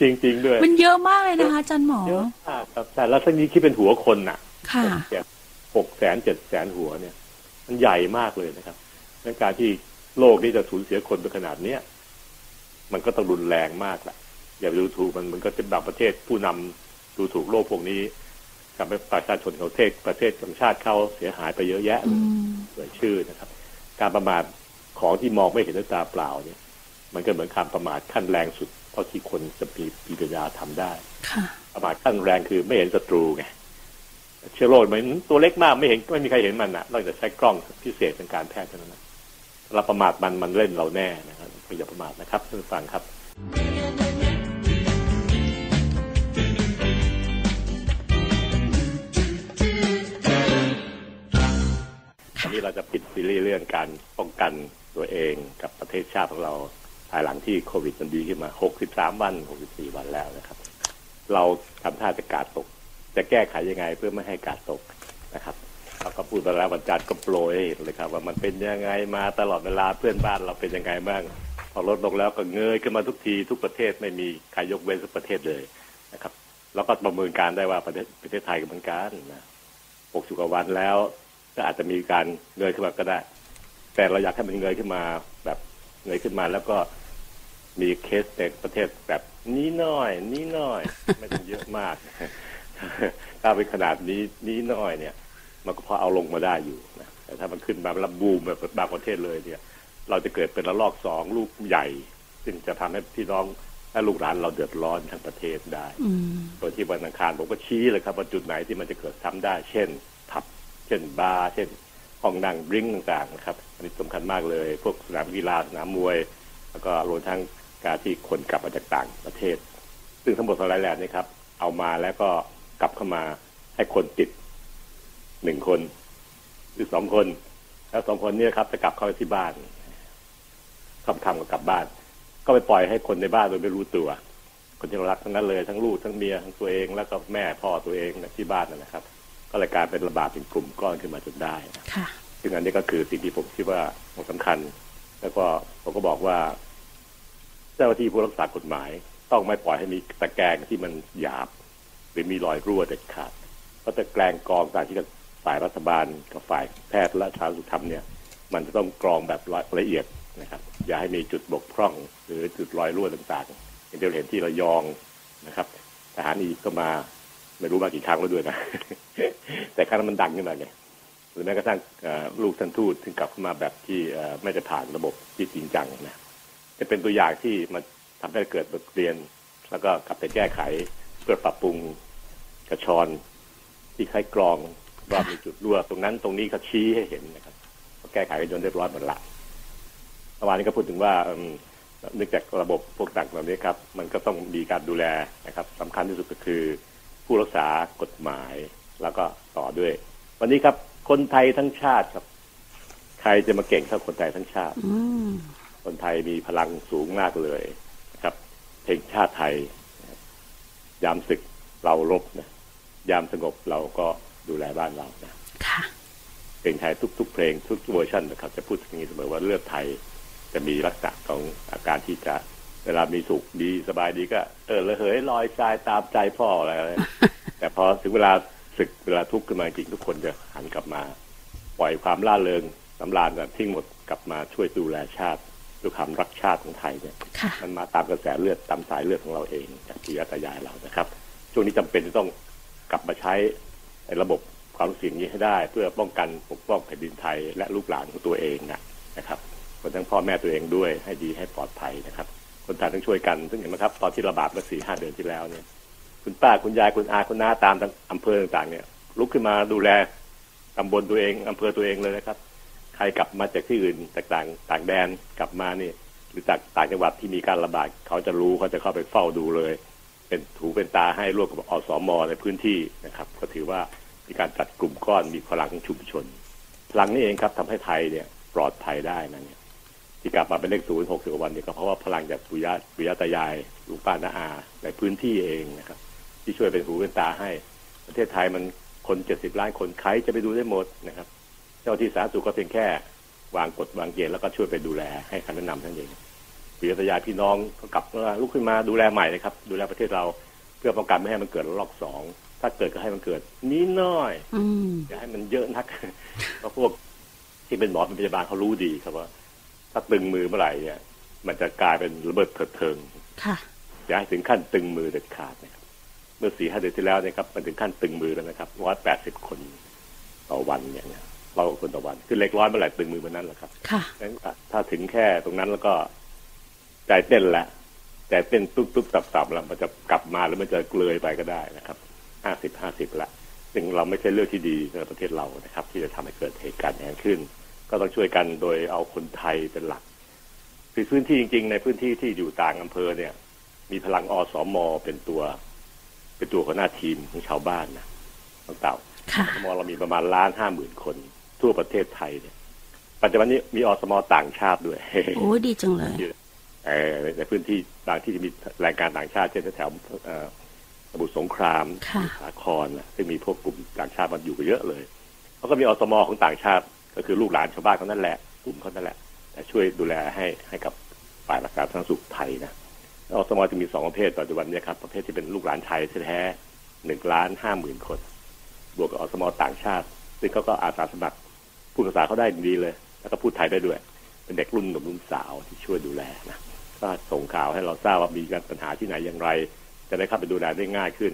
จริงๆด้วย มันเยอะมากเลยนะคะอาจารย์หมอเยอะมากครับแต่แล้วทั้งนี้คิดเป็นหัวคนน่ะค่ะหกแสนเจ็ดแสนหัวเนี่ย มันใหญ่มากเลยนะครับในการที่โลกนี้จะสูญเสียคนไปขนาดเนี้ยมันก็ต้องรุนแรงมากแหละอย่าไปดูถูกมันมันก็เป็นบางประเทศผู้นำ ดูถูกโลกพวกนี้ทำให้ประชาชนของประเทศประเทศของชาติเขาเสียหายไปเยอะแยะเลยเกิดชื่อนะครับ การประมาทของที่มองไม่เห็นด้วยตาเปล่าเนี่ย มันก็เหมือนการประมาทขั้นแรงสุดเท่าที่คนจะมีปีปัญญาทำได้ค่ะประมาทขั้นแรงคือไม่เห็นศัตรูไงเชื้อโรคมันตัวเล็กมากไม่เห็นไม่มีใครเห็นมันนะนอกจากใช้กล้องพิเศษทางการแพทย์เท่านั้นนะเราประมาทมันมันเล่นเราแน่นะครับอย่าประมาทนะครับท่านฟังครับ นี้เราจะปิดซีรีส์เรื่องการป้องกันตัวเองกับประเทศชาติของเราภายหลังที่โควิดมันดีขึ้นมา 63 วัน 64 วันแล้วนะครับ เราทำท่าจะกาดตก จะแก้ไขยังไงเพื่อไม่ให้กาดตกนะครับเราก็พูดไปแล้ววันจันทร์ก็โปรยเลยครับ ว่ามันเป็นยังไงมาตลอดเวลาเพื่อนบ้านเราเป็นยังไงบ้าง พอลดลงแล้วก็เงยขึ้นมาทุกทีทุกประเทศไม่มีใครยกเว้นสักประเทศเลยนะครับ แล้วก็ประเมินการได้ว่าประเทศประเทศไทยก็เหมือนกันนะ60กว่าวันแล้ว ก็อาจจะมีการเงยขึ้นมาก็ได้ แต่เราอยากให้มันเงยขึ้นมาแบบเงยขึ้นมาแล้วก็มีเคสในประเทศแบบนี้น้อย นี้น้อย ไม่ต้องเยอะมาก ถ้าเป็นขนาดนี้นี้น้อยเนี่ย มันก็พอเอาลงมาได้อยู่นะแต่ถ้ามันขึ้นมาแล้วบูมแบบบางประเทศเลยเนี่ย เราจะเกิดเป็นระลอกสองลูกใหญ่ ซึ่งจะทำให้พี่น้องและลูกหลานเราเดือดร้อนทั้งประเทศได้ โดยที่วันอังคารผมก็ชี้เลยครับว่าจุดไหนที่มันจะเกิดทำได้ เช่นผับเช่นบาร์เช่นห้องนั่ง drink ต่างๆนะครับอันนี้สำคัญมากเลย พวกสนามกีฬาสนามมวย แล้วก็รวมทั้งการที่คนกลับมาจากต่างประเทศ ซึ่งทั้งหมดทั้งหลายแหล่นี่ครับ เอามาแล้วก็กลับเข้ามาให้คนติดหนึ่งคนหรือสองคน แล้วสองคนนี้ครับ จะกลับเข้าไปที่บ้านคำคำกับกลับบ้าน ก็ไปปล่อยให้คนในบ้านโดยไม่รู้ตัว คนที่เรารักทั้งนั้นเลยทั้งลูกทั้งเมียทั้งตัวเองแล้วก็แม่พ่อตัวเองที่บ้านนะครับ ก็เลยกลายเป็นระบาดเป็นกลุ่มก้อนขึ้นมาจนได้ค่ะซึ่งอันนี้ก็คือสิ่งที่ผมคิดว่ามันสำคัญ แล้วก็ผมก็บอกว่า เจ้าหน้าที่ผู้รักษากฎหมาย ต้องไม่ปล่อยให้มีตะแกรงที่มันหยาบ หรือมีรอยรั่วเด็ดขาดเพราะตะแกรงกรองต่างที่ฝ่ายรัฐบาลกับฝ่ายแพทย์และชาสุธรรมเนี่ย มันจะต้องกรองแบบละเอียดนะครับ อย่าให้มีจุดบกพร่อง หรือจุดรอยรั่วต่างๆอย่างที่เราเห็นที่ระยองนะครับทหารอีกก็มา ไม่รู้มากี่ครั้งแล้วด้วยนะ แต่ครั้งนั้นมันดังขึ้นมาไงหรือแม้กระทั่งลูกท่านทูตถึงกลับมาแบบที่ไม่ได้ผ่านระบบที่จริงจังนะจะเป็นตัวอย่างที่มันทำให้เกิดบทเรียน แล้วก็กลับไปแก้ไขเพื่อปรับปรุงกระชอนที่คล้ายกรองว่ามีจุดรั่ว ตรงนั้นตรงนี้เขาชี้ให้เห็นนะครับแก้ไขกันจนเรียบร้อยหมดละเมื่อวานนี้ก็พูดถึงว่าเนื่องจากระบบพวกต่างเหล่านี้ครับ มันก็ต้องมีการดูแลนะครับสำคัญที่สุดก็คือ ผู้รักษากฎหมายแล้วก็ต่อด้วย วันนี้ครับ คนไทยทั้งชาติครับ ใครจะมาเก่งเท่าคนไทยทั้งชาติคนไทยมีพลังสูงมากเลยนะครับ เพลงชาติไทย ยามศึกเรารบนะยามสงบเราก็ดูแลบ้านเรานะค่ะเพลงไทยทุก ๆ เพลงทุกเวอร์ชันนะครับ จะพูดอย่างนี้เสมอว่าเลือดไทยจะมีลักษณะของอาการที่จะ เวลามีสุขดีสบายดีก็ เออระเหยลอยทรายตามใจพ่ออะไรอะไรแต่พอถึงเวลาศึกเวลาทุกข์ขึ้นมาจริงทุกคนจะหันกลับมา ปล่อยความล่าเริงสำราญกันทิ้งหมดกลับมาช่วยดูแลชาติด้วยความรักชาติของไทยเนี่ยค่ะมันมาตามกระแสเลือดตามสายเลือดของเราเองจากที่ยาตายายเรานะครับ ช่วงนี้จำเป็นจะต้องกลับมาใช้ไอ้ระบบความรู้สึกอย่างนี้ให้ได้ เพื่อป้องกันปกป้องแผ่นดินไทยและลูกหลานของตัวเองนะนะครับคนทั้งพ่อแม่ตัวเองด้วยให้ดีให้ปลอดภัยนะครับ คนไทยต้องช่วยกัน ซึ่งเห็นไหมครับ ตอนที่ระบาดเมื่อสี่ห้าเดือนที่แล้วเนี่ย คุณป้าคุณยายคุณอาคุณน้าตามอำเภอต่างๆ เนี่ย ลุกขึ้นมาดูแลตำบลตัวเองอำเภอตัวเองเลยนะครับ ใครกลับมาจากที่อื่นจากต่างต่างแดนกลับมานี่ หรือจากต่างจังหวัดที่มีการระบาดเขาจะรู้เขาจะเข้าไปเฝ้าดูเลย เป็นถูเป็นตาให้ร่วมกับอสมในพื้นที่นะครับ ก็ถือว่ามีการจัดกลุ่มก้อนมีพลังของชุมชน พลังนี้เองครับทำให้ไทยเนี่ยปลอดภัยได้นะเนี่ย ที่กลับมาเป็นเลขศูนย์หกสิบกว่าวันเนี่ยก็เพราะว่าพลังจากปุยาปุยาตายายลุงป้าน้าอา ในพื้นที่เองนะครับ ที่ช่วยเป็นหูเป็นตาให้ ประเทศไทยมันคนเจ็ดสิบล้านคนใครจะไปดูได้หมดนะครับ เจ้าที่สาธารณสุขก็เพียงแค่ วางกฎวางเกณฑ์แล้วก็ช่วยไปดูแลให้คำแนะนำท่านเองปุยาตายายพี่น้องก็กลับมาลุกขึ้นมาดูแลใหม่นะครับ ดูแลประเทศเราเพื่อป้องกันไม่ให้มันเกิดระลอกสองถ้าเกิดก็ให้มันเกิดนิดน้อยอืมอย่าให้มันเยอะนักเพราะพวกที่เป็นหมอเป็นพยาบาลเขารู้ดีครับว่า ถ้าตึงมือเมื่อไหร่เนี่ย มันจะกลายเป็นระเบิดเถิดเทิงค่ะอย่าให้ถึงขั้นตึงมือเด็ดขาดนะครับเมื่อสี่ห้าเดือนที่แล้วเนะครับ มันถึงขั้นตึงมือแล้วนะครับร้อยแปดสิบคนต่อวันเนี่ยนะเราคนต่อวันคือเล็กร้อยเมื่อไหร่ตึงมือเมื่อนั้นแหละครับค่ะงั้นถ้าถึงแค่ตรงนั้นแล้วก็ใจเต้นแล้วใจเต้นตุ๊บตุ๊บตับตับแล้วมันจะกลับมาหรือมันจะเกลยไปก็ได้นะครับห้าสิบห้าสิบละซึ่งเราไม่ใช่เรื่องที่ดีในประเทศเรานะครับ ที่จะทำให้เกิดเหตุการณ์อย่างนั้นขึ้น ก็ต้องช่วยกันโดยเอาคนไทยเป็นหลักคือพื้นที่จริง ๆ ในพื้นที่ที่อยู่ต่างอำเภอเนี่ย มีพลังอสมเป็นตัว เป็นตัวหัวหน้าทีมของชาวบ้านนะต้องเต่าค่ะอสมเรามีประมาณล้านห้าหมื่นคน ทั่วประเทศไทยเนี่ยปัจจุบันนี้มีอสมต่างชาติด้วยโอ้ยดีจังเลยเอ่อในพื้นที่บางที่จะมีแรงงานต่างชาติเช่นแถวๆเอ่อสมุทรสงครามค่ะสาครนะซึ่งมีพวกกลุ่มต่างชาติมันอยู่กันเยอะเลยเขาก็มีอสมของต่างชาติ ก็คือลูกหลานชาวบ้านเขานั่นแหละกลุ่มเขานั่นแหละ แต่ช่วยดูแลให้ให้กับฝ่ายรักษาทางสุขไทยนะอสมอจะมีสองประเภทปัจจุบันนี้ครับประเภทที่เป็นลูกหลานไทยแท้หนึ่งล้านห้าหมื่นคน บวกกับอสมอต่างชาติ ซึ่งเขาก็อาสาสมัครพูดภาษาเขาได้ดีเลย แล้วก็พูดไทยได้ด้วย เป็นเด็กรุ่นหนุ่มรุ่นสาวที่ช่วยดูแลนะก็ส่งข่าวให้เราทราบว่ามีการปัญหาที่ไหนอย่างไร จะได้เข้าไปดูแลได้ง่ายขึ้น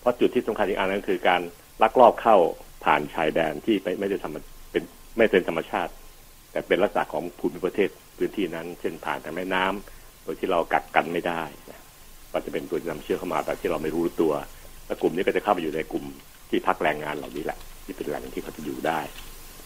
เพราะจุดที่สำคัญอีกอันนั้นคือการลักลอบเข้าผ่านชายแดนที่ไม่ได้ทำ ไม่เป็นธรรมชาติ แต่เป็นลักษณะของภูมิประเทศพื้นที่นั้น เช่นผ่านทางแม่น้ำโดยที่เรากักกันไม่ได้นะก็จะเป็นตัวที่นำเชื้อเข้ามาแบบที่เราไม่รู้ตัวและกลุ่มนี้ก็จะเข้าไปอยู่ในกลุ่มที่พักแรงงานเหล่านี้แหละ ที่เป็นแหล่งที่เขาจะอยู่ได้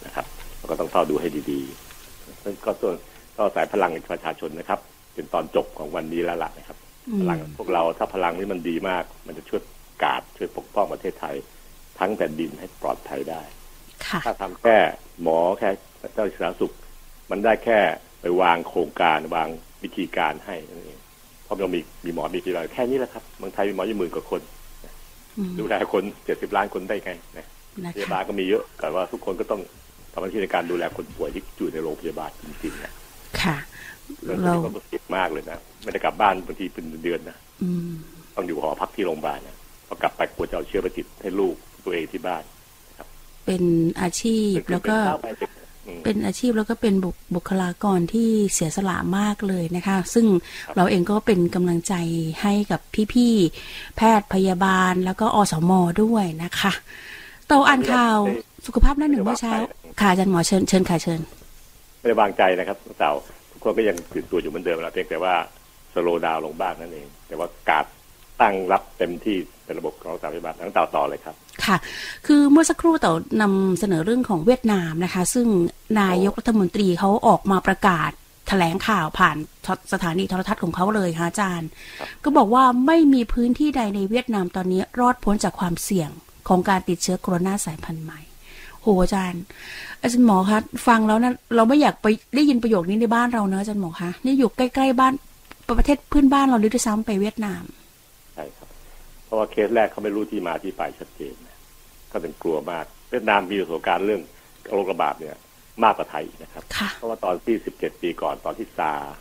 นะครับเราก็ต้องเฝ้าดูให้ดีๆซึ่งก็ส่วนก็สายพลังประชาชนนะครับเป็นตอนจบของวันนี้แล้วล่ะนะครับอืพมลังพวกเราถ้าพลังนี้มันดีมาก มันจะช่วยกาดช่วยปกป้องประเทศไทย ทั้งแผ่นดินให้ปลอดภัยได้ค่ะ ถ้าทำแค่หมอแค่เจ้าหน้าที่สาธารณสุข มันได้แค่ไปวางโครงการวางวิธีการให้นั่นเองเพราะเรามีมีหมอมีพยาบาลแค่นี้แหละครับเมืองไทยมีหมอยี่หมื่นกว่าคนอืมดูแลคนเจ็ดสิบล้านคนได้ไงนะนะพยาบาคะลก็มีเยอะแต่ว่าทุกคนก็ต้องทำหน้าที่ในการดูแลคนป่วยที่อยู่ในโรงพยาบาลจริงๆนะค่ะเรื่องเรานี้ก็เจ็บมากเลยนะไม่ได้กลับบ้านบางทีเป็นเดือนนะอืมต้องอยู่หอพักที่โรงพยาบาลนะพอกลับไปกลัวจะเอาเชื้อไปติดให้ลูกตัวเองที่บ้าน เป็นอาชีพแล้วก็เป็นเช้าไปดึกอืมเป็นอาชีพแล้วก็เป็นบุคบุคลากรที่เสียสละมากเลยนะคะ ซึ่งเราเองก็เป็นกำลังใจให้กับพี่ๆ แพทย์พยาบาลแล้วก็อสมด้วยนะคะเตาอ่านข่าวสุขภาพหน้าหนึ่งเมื่อเช้า ค่ะอาจารย์หมอเชิญเชิญค่ะเชิญไม่ได้วางใจนะครับเต่าทุกคนก็ยังตื่นตัวอยู่เหมือนเดิมแล้วเพียงแต่ว่าสโลดาวลงบ้างนั่นเอง แต่ว่าการตั้งรับเต็มที่เป็นระบบของสาธารณสุขทั้งเต่าต่อเลยครับ ค่ะ คือเมื่อสักครู่เต่านำเสนอเรื่องของเวียดนามนะคะ ซึ่งนายกรัฐมนตรีเขาออกมาประกาศแถลงข่าวผ่านสถานีโทรทัศน์ของเขาเลยค่ะอาจารย์ ก็บอกว่าไม่มีพื้นที่ใดในเวียดนามตอนนี้รอดพ้นจากความเสี่ยงของการติดเชื้อโคโรนาสายพันธุ์ใหม่โหอาจารย์ อาจารย์หมอคะฟังแล้วนะเราไม่อยากไปได้ยินประโยคนี้ในบ้านเราเนอะอาจารย์หมอคะนี่อยู่ใกล้ๆบ้านประเทศเพื่อนบ้านเราหรือด้วยซ้ำไปเวียดนามใช่ครับ เพราะว่าเคสแรกเขาไม่รู้ที่มาที่ไปชัดเจน นะก็เป็นกลัวมากเวียดนามมีประสบการณ์เรื่องโรคระบาดเนี่ยมากกว่าไทยอีกนะครับค่ะเพราะว่าตอนที่สิบเจ็ดปีก่อนตอนที่ซาร์ส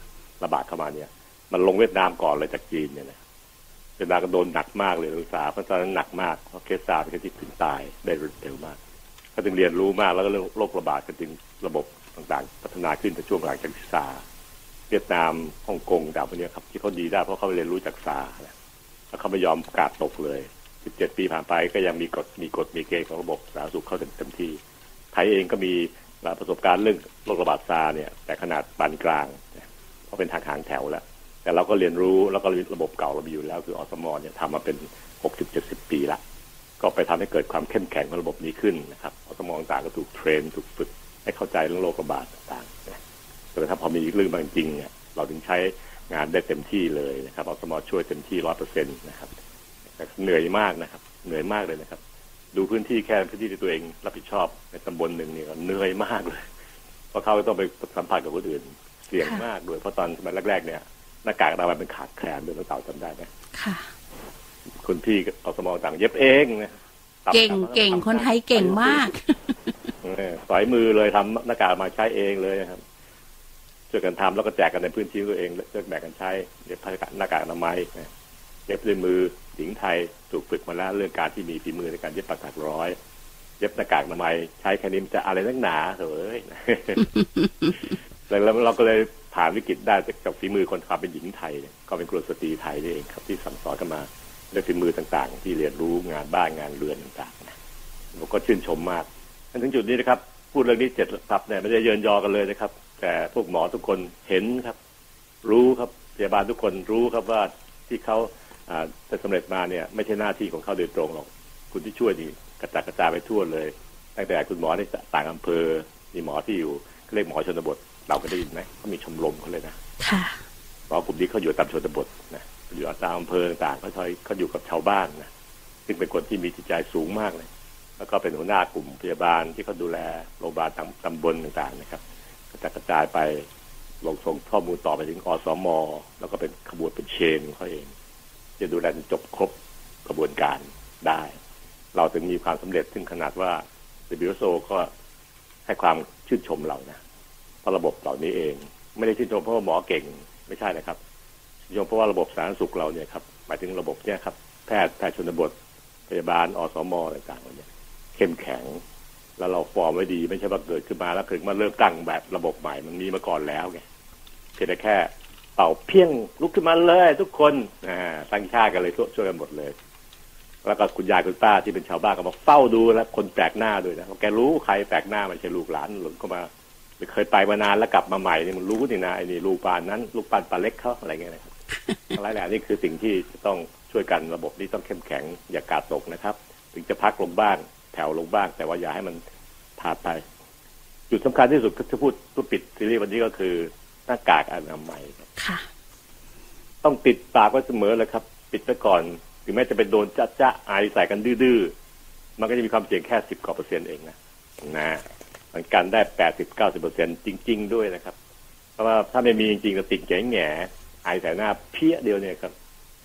ระบาดเข้ามาเนี่ย มันลงเวียดนามก่อนเลยจากจีนเนี่ยนะเวียดนามก็โดนหนักมากเลยรักษาเพราะตอนนั้นหนักมากเพราะเคสซาร์สเป็นเคสที่ถึงตายได้เร็วมากเขาจึงเรียนรู้มากแล้วก็เรื่องโรคระบาดก็จึงระบบต่างๆ พัฒนาขึ้นในช่วงหลังจากซาร์เวียดนามฮ่องกงดาวพวกเนี้ยครับที่เขาดีได้เพราะเขาเรียนรู้จากซาร์นะแล้วเขาไม่ยอมกาดตกเลย 17 ปีผ่านไปก็ยังมีกฎมีกฎมีเกณฑ์ของระบบสาธารณสุขเข้าถึงเต็มที่ ไทยเองก็มีประสบการณ์เรื่องโรคระบาดซาร์เนี่ย แต่ขนาดปานกลางเพราะเป็นทางหางแถวแล้ว แต่เราก็เรียนรู้แล้วก็ระบบเก่าเรามีอยู่แล้วคืออสมเนี่ยทำมาเป็น 60-70 ปีละก็ไปทำให้เกิดความเข้มแข็งของระบบนี้ขึ้นนะครับอสมต่างก็ถูกเทรนถูกฝึกให้เข้าใจเรื่องโรคระบาดต่างๆแต่ถ้าพอมีเรื่องบางจริงเนี่ยเราถึงใช้งานได้เต็มที่เลยนะครับอสมช่วยเต็มที่ร้อยเปอร์เซ็นต์นะครับ เหนื่อยมากนะครับ เหนื่อยมากเลยนะครับ ดูพื้นที่แค่พื้นที่ที่ตัวเองรับผิดชอบในตำบลหนึ่งเนี่ยเหนื่อยมากเลยเพราะเขาต้องไปสัมผัสกับคนอื่นเสี่ยงมากด้วยเพราะตอนสมัยแรกๆเนี่ยหน้ากากอนามัยเป็นขาดแคลนด้วยน้องเต่าจำได้ไหมค่ะคุณพี่อสมต่างเย็บเองนะเก่งเก่งคนไทยเก่งมากเออสอยมือเลยทำหน้ากากมาใช้เองเลยนะครับช่วยกันทำแล้วก็แจกกันในพื้นที่ตัวเองช่วยแบ่งกันใช้เย็บหน้ากากอนามัยนะ เย็บด้วยมือหญิงไทยถูกฝึกมาแล้วเรื่องการที่มีฝีมือในการเย็บปากถักร้อย เย็บหน้ากากอนามัยใช้แค่นี้มันจะอะไรนักหนาเถอะเอ้ยแล้วเราก็เลยผ่านวิกฤตได้จากฝีมือคนความเป็นหญิงไทยเนี่ยก็เป็นกลุ่มสตรีไทยนี่เองครับที่สั่งสอนกันมาด้วยฝีมือต่างๆ ที่เรียนรู้งานบ้านงานเรือนต่างๆนะผมก็ชื่นชมมากถึงจุดนี้นะครับ พูดเรื่องนี้เจ็ดตับเนี่ยไม่ได้เยินยอกันเลยนะครับ แต่พวกหมอทุกคนเห็นครับ รู้ครับพยาบาลทุกคนรู้ครับว่าที่เขา จะสำเร็จมาเนี่ยไม่ใช่หน้าที่ของเขาโดยตรงหรอกคุณที่ช่วยนี่กระจายกระจายไปทั่วเลย ตั้งแต่คุณหมอในต่างอำเภอมีหมอที่อยู่เรียกหมอชนบทเราก็ได้ยินไหมเขามีชมรมเขาเลยนะค่ะหมอกลุ่มนี้เขาอยู่ตามชนบทนะอยู่ตามอำเภอต่างๆเขาคอยเขาอยู่กับชาวบ้านนะซึ่งเป็นคนที่มีจิตใจสูงมากเลย แล้วก็เป็นหัวหน้ากลุ่มพยาบาลที่เขาดูแลโรงพยาบาลตำบลต่างๆนะครับกระจายกระจายไปลงส่งข้อมูลต่อไปถึงอสมแล้วก็เป็นขบวนเป็นเชนของเขาเอง จะดูแลจนจบครบกระบวนการได้ เราถึงมีความสำเร็จถึงขนาดว่าเดบิวโซก็ให้ความชื่นชมเรานะเพราะระบบเหล่านี้เอง ไม่ได้ชื่นชมเพราะว่าหมอเก่งไม่ใช่นะครับชื่นชมเพราะว่าระบบสาธารณสุขเราเนี่ยครับหมายถึงระบบเนี่ยครับแพทย์แพทย์ชนบทพยาบาลอสมอะไรต่างๆเนี่ยเข้มแข็ง แล้วเราฟอร์มไว้ดี ไม่ใช่ว่าเกิดขึ้นมาแล้วถึงมาเริ่มตั้งแบบระบบใหม่มันมีมาก่อนแล้วไงเพียงแต่แค่ เป่าเพียงลุกขึ้นมาเลย ทุกคนตั้งชาติกันเลยช่วยกันหมดเลย แล้วก็คุณยายคุณป้าที่เป็นชาวบ้านก็มาเฝ้าดูแล้วคนแปลกหน้าด้วยนะแกรู้ใครแปลกหน้าไม่ใช่ลูกหลานหลงเข้ามาเคยไปมานานแล้วกลับมาใหม่นี่มันรู้นี่นะไอ้นี่ลูกปานนั้น ลูกปานปลาเล็กเขาอะไรเงี้ยนะครับอะไรแหละนี่คือสิ่งที่จะต้องช่วยกันระบบนี้ต้องเข้มแข็งอย่ากาดตกนะครับ ถึงจะพักลงบ้างแถวลงบ้าง แต่ว่าอย่าให้มันผ่านไป จุดสำคัญที่สุดที่พูดตัวปิดซีรีส์วันนี้ก็คือ หน้ากากอนามัยค่ะ ต้องปิดปากไว้เสมอเลยครับ ปิดไว้ก่อนถึงแม้จะไปโดนจ้าจ้าไอใส่กันดื้อๆมันก็จะมีความเสี่ยงแค่สิบกว่าเปอร์เซ็นต์เองนะนะมันกันได้แปดสิบเก้าสิบเปอร์เซ็นจริง ๆ ด้วยนะครับ เพราะว่าถ้าไม่มีจริงๆก็ติดแง่แง่ไอใส่หน้าเพี้ยเดียวเนี่ยครับ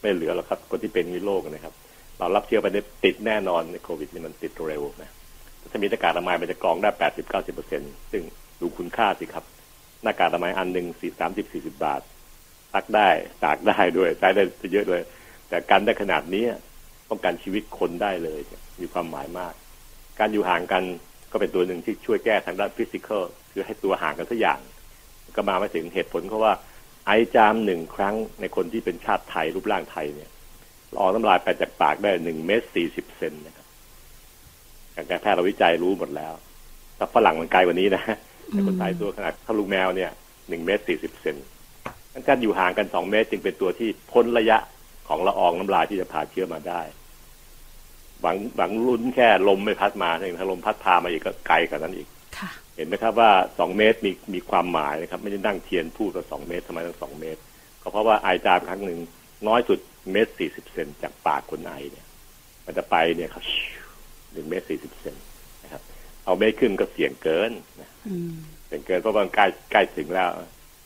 ไม่เหลือหรอกครับ คนที่เป็นมีโรคนะครับ เรารับเชื้อไปเนี่ยติดแน่นอนในโควิดนี่มันติดเร็วนะถ้ามีหน้ากากอนามัยมันจะกรองได้แปดสิบเก้าสิบเปอร์เซ็นซึ่งดูคุณค่าสิครับ หน้ากากอนามัยอันหนึ่งสี่สามสิบสี่สิบาทซักได้ตากได้ด้วยใช้ได้เยอะด้วยแต่การได้ขนาดนี้ป้องกันชีวิตคนได้เลยมีความหมายมาก การอยู่ห่างกันก็เป็นตัวหนึ่งที่ช่วยแก้ทางด้านฟิสิกอลคือให้ตัวห่างกันสักอย่าง ก็มาไม่ถึงเหตุผลเพราะว่า ไอจามหนึ่งครั้งในคนที่เป็นชาติไทยรูปร่างไทยเนี่ยออกน้ำลายไปจากปากได้หนึ่งเมตรสี่สิบเซนนะครับการแพทย์เราวิจัยรู้หมดแล้วแต่ฝรั่งมันไกลกว่านี้นะ แต่คนไทยตัวขนาดเท่าลูกแมวเนี่ยหนึ่งเมตรสี่สิบเซนการอยู่ห่างกันสองเมตรจึงเป็นตัวที่พ้นระยะของละอองน้ำลายที่จะพาเชื้อมาได้ หวังหวังลุ้นแค่ลมไม่พัดมาถ้าลมพัดพามาอีกก็ไกลกว่านั้นอีกเห็นไหมครับว่าสองเมตรมีมีความหมายนะครับ ไม่ได้นั่งเทียนพูดว่าสองเมตรทำไมต้องสองเมตร ก็เพราะว่าไอจามครั้งหนึ่งน้อยสุดเมตรสี่สิบเซนจากปากคนไอเนี่ย มันจะไปเนี่ยครับหนึ่งเมตรสี่สิบเซนนะครับ เอาเมตรครึ่งก็เสี่ยงเกินนะเสี่ยงเกินเพราะมันใกล้ใกล้ถึงแล้ว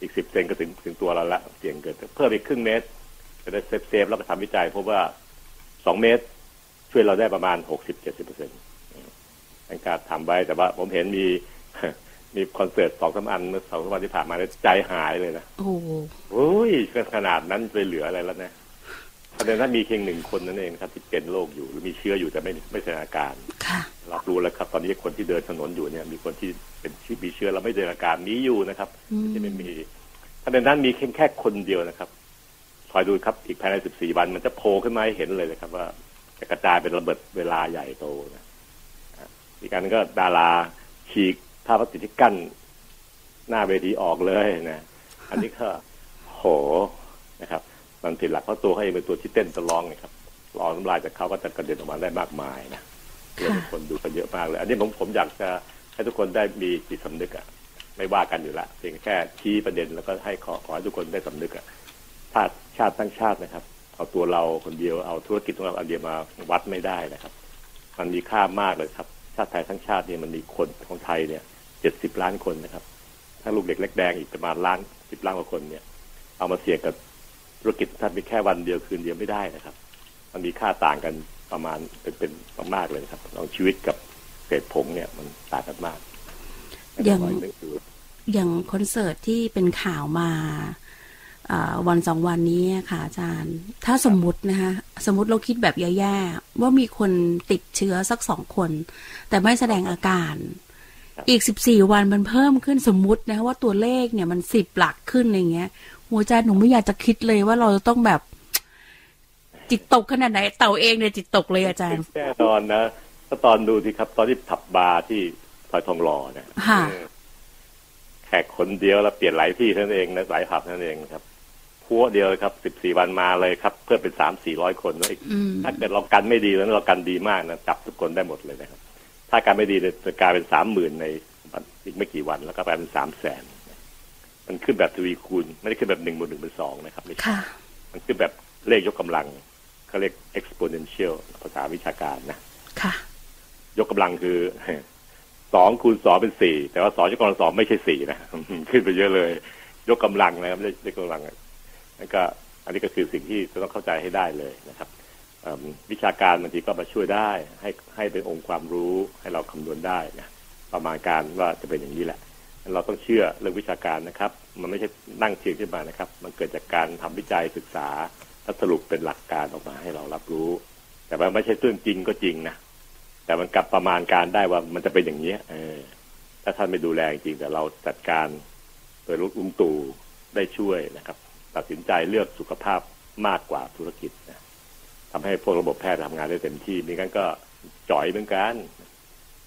อีกสิบเซนก็ถึงถึงตัวเราละเสี่ยงเกินเพิ่มอีกครึ่งเมตรจะได้ safe safe แล้วก็ทำวิจัยพบว่าสองเมตร ช่วยเราได้ประมาณหกสิบเจ็ดสิบเปอร์เซ็นต์ตั้งการทำไว้แต่ว่า ผมเห็นมีมีคอนเสิร์ตสองสามอันเมื่อสองสามวันที่ผ่านมาเนี่ยใจหายเลยนะ โอ้โหโอ้ยขนาดนั้นไปเหลืออะไรแล้วนะ ประเด็นนั้นมีเพียงหนึ่งคนนั่นเองครับที่เป็นโรคอยู่หรือมีเชื้ออยู่แต่ไม่ไม่แสดงอาการค่ะรับรู้แล้วครับ ตอนนี้คนที่เดินถนนอยู่เนี่ย มีคนที่เป็นที่มีเชื้อแล้วไม่แสดงอาการมีอยู่นะครับอืมที่ไม่มีประเด็นนั้นมีแค่แค่คนเดียวนะครับคอยดูครับอีกภายใน14วันมันจะโผล่ขึ้นมาให้เห็นเลยนะครับ ว่าจะกระจายเป็นระเบิดเวลาใหญ่โตนะอะอีกการก็ดาราฉีกผ้าพลาสติกที่กั้นหน้าเวทีออกเลยนะ อันนี้ก็โหนะครับ มันผิดหลักเพราะตัวเขาเองเป็นตัวที่เต้นตะลองนะครับรองน้ำลายจากเขาก็จะกระเด็นออกมาได้มากมายนะเรื่องคนดูกันเยอะมากเลย อันนี้ผมผมอยากจะให้ทุกคนได้มีจิตสำนึกอะไม่ว่ากันอยู่ละเพียงแค่ชี้ประเด็นแล้วก็ให้ขอขอให้ทุกคนได้สำนึกอะชาติชาติตั้งชาตินะครับ เอาตัวเราคนเดียวเอาธุรกิจของเราอันเดียวมาวัดไม่ได้นะครับ มันมีค่ามากเลยครับ ชาติไทยทั้งชาติเนี่ยมันมีคนของไทยเนี่ยเจ็ดสิบล้านคนนะครับ ถ้าลูกเด็กเล็กแดงอีกประมาณล้านสิบล้านกว่าคนเนี่ย เอามาเสี่ยงกับ ธุรกิจท่านมีแค่วันเดียวคืนเดียวไม่ได้นะครับ มันมีค่าต่างกันประมาณเป็นเป็นมากๆเลยนะครับลองชีวิตกับเศษผงเนี่ยมันต่างกันมาก อย่างนึกดูอย่างคอนเสิร์ตที่เป็นข่าวมาอ่าวันสองวันนี้ค่ะอาจารย์ ถ้าสมมุตินะคะสมมติเราคิดแบบแย่ๆว่ามีคนติดเชื้อสักสองคน แต่ไม่แสดงอาการ อีกสิบสี่วันมันเพิ่มขึ้นสมมุตินะว่าตัวเลขเนี่ยมันสิบหลักขึ้นอะไรเงี้ย หัวใจหนูไม่อยากจะคิดเลยว่าเราจะต้องแบบ จิตตกขนาดไหน เต่าเองเนี่ยจิตตกเลยอาจารย์แน่นอนนะถ้าตอนดูสิครับ ตอนที่ผับบาร์ที่ซอยทองหล่อเนี่ยค่ะเออแขกคนเดียวแล้วเปลี่ยนหลายที่เท่านั้นเองนะหลายผับเท่านั้นเองครับพัวเดียวเลยครับสิบสี่วันมาเลยครับ เพื่อเป็นสามสี่ร้อยคนแล้วอีกอืมถ้าเกิดเรากันไม่ดีแล้วเรากันดีมากนะจับทุกคนได้หมดเลยนะครับ ถ้าการไม่ดีเนี่ยจะกลายเป็นสามหมื่นในอีกไม่กี่วันแล้วก็กลายเป็นสามแสน มันขึ้นแบบทวีคูณ ไม่ได้ขึ้นแบบหนึ่งบวกหนึ่งเป็นสองนะครับไม่ใช่ค่ะมันขึ้นแบบเลขยกกำลังเขาเรียก exponential ภาษาวิชาการนะค่ะยกกำลังคือสองคูณสองเป็นสี่แต่ว่าสองยกกำลังสองไม่ใช่สี่นะขึ้นไปเยอะเลย ยกกำลังนะครับไม่ใช่ยกกำลังนั่นก็ อันนี้ก็คือสิ่งที่จะต้องเข้าใจให้ได้เลยนะครับเอิ่มวิชาการบางทีก็มาช่วยได้ ให้ให้เป็นองค์ความรู้ให้เราคำนวณได้นะประมาณการว่าจะเป็นอย่างนี้แหละ เราต้องเชื่อเรื่องวิชาการนะครับ มันไม่ใช่นั่งเทียงขึ้นมานะครับ มันเกิดจากการทำวิจัยศึกษาแล้วสรุปเป็นหลักการออกมาให้เรารับรู้ แต่ว่าไม่ใช่เรื่องจริงก็จริงนะแต่มันกลับประมาณการได้ว่ามันจะเป็นอย่างนี้เออ ถ้าท่านไม่ดูแลจริงแต่เราจัดการโดยลุงตู่ได้ช่วยนะครับ ตัดสินใจเลือกสุขภาพมากกว่าธุรกิจนะทำให้พวกระบบแพทย์ทำงานได้เต็มที่ไมีงั้นก็จ่อยเหมือนกัน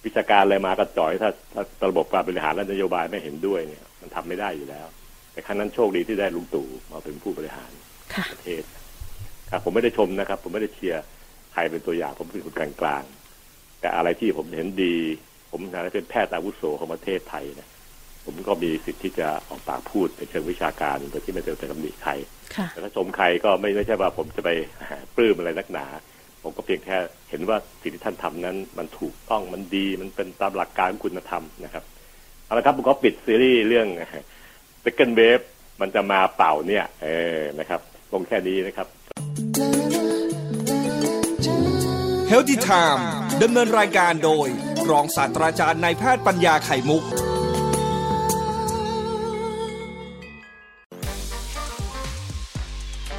วิชาการอะไรมาก็จ่อยถ้าถ้าระบบการบริหารและนโยบายไม่เห็นด้วยเนี่ย มันทำไม่ได้อยู่แล้ว แต่ครั้งนั้นโชคดีที่ได้ลุงตู่มาเป็นผู้บริหารค่ะประเทศครับผมไม่ได้ชมนะครับ ผมไม่ได้เชียร์ใครเป็นตัวอย่างผมเป็นคนกลางๆแต่อะไรที่ผมเห็นดี ผมในฐานะเป็นแพทย์อาวุโสของประเทศไทยนะผมก็มีสิทธิ์ที่จะออกปากพูดในเชิงวิชาการโดยที่ไม่ต้องไปตำหนิใครค่ะแต่ถ้าชมใครก็ไม่ไม่ใช่ว่าผมจะไปปลื้มอะไรนักหนา ผมก็เพียงแค่เห็นว่าสิ่งที่ท่านทำนั้น มันถูกต้องมันดี มันเป็นตามหลักการของคุณธรรมนะครับเอาละครับผมก็ปิดซีรีส์เรื่อง Second Wave มันจะมาเปล่าเนี่ย เออนะครับลงแค่นี้นะครับ Healthy Time ดำเนินรายการโดย รองศาสตราจารย์นายแพทย์ปัญญาไข่มุก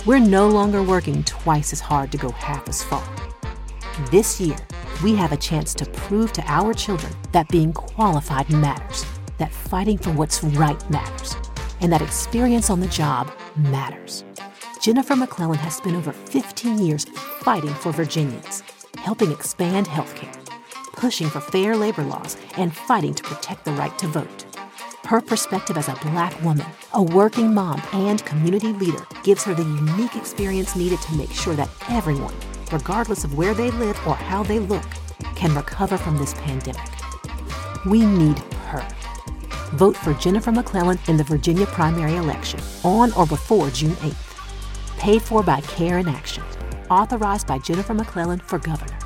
We're no longer working twice as hard to go half as far. This year, we have a chance to prove to our children that being qualified matters, that fighting for what's right matters, and that experience on the job matters. Jennifer McClellan has spent over 15 years fighting for Virginians, helping expand healthcare, pushing for fair labor laws, and fighting to protect the right to vote. Her perspective as a black woman, a working mom, and community leader gives her the unique experience needed to make sure that everyone, regardless of where they live or how they look, can recover from this pandemic. We need her. Vote for Jennifer McClellan in the Virginia primary election on or before June 8th. Paid for by Care in Action. Authorized by Jennifer McClellan for governor.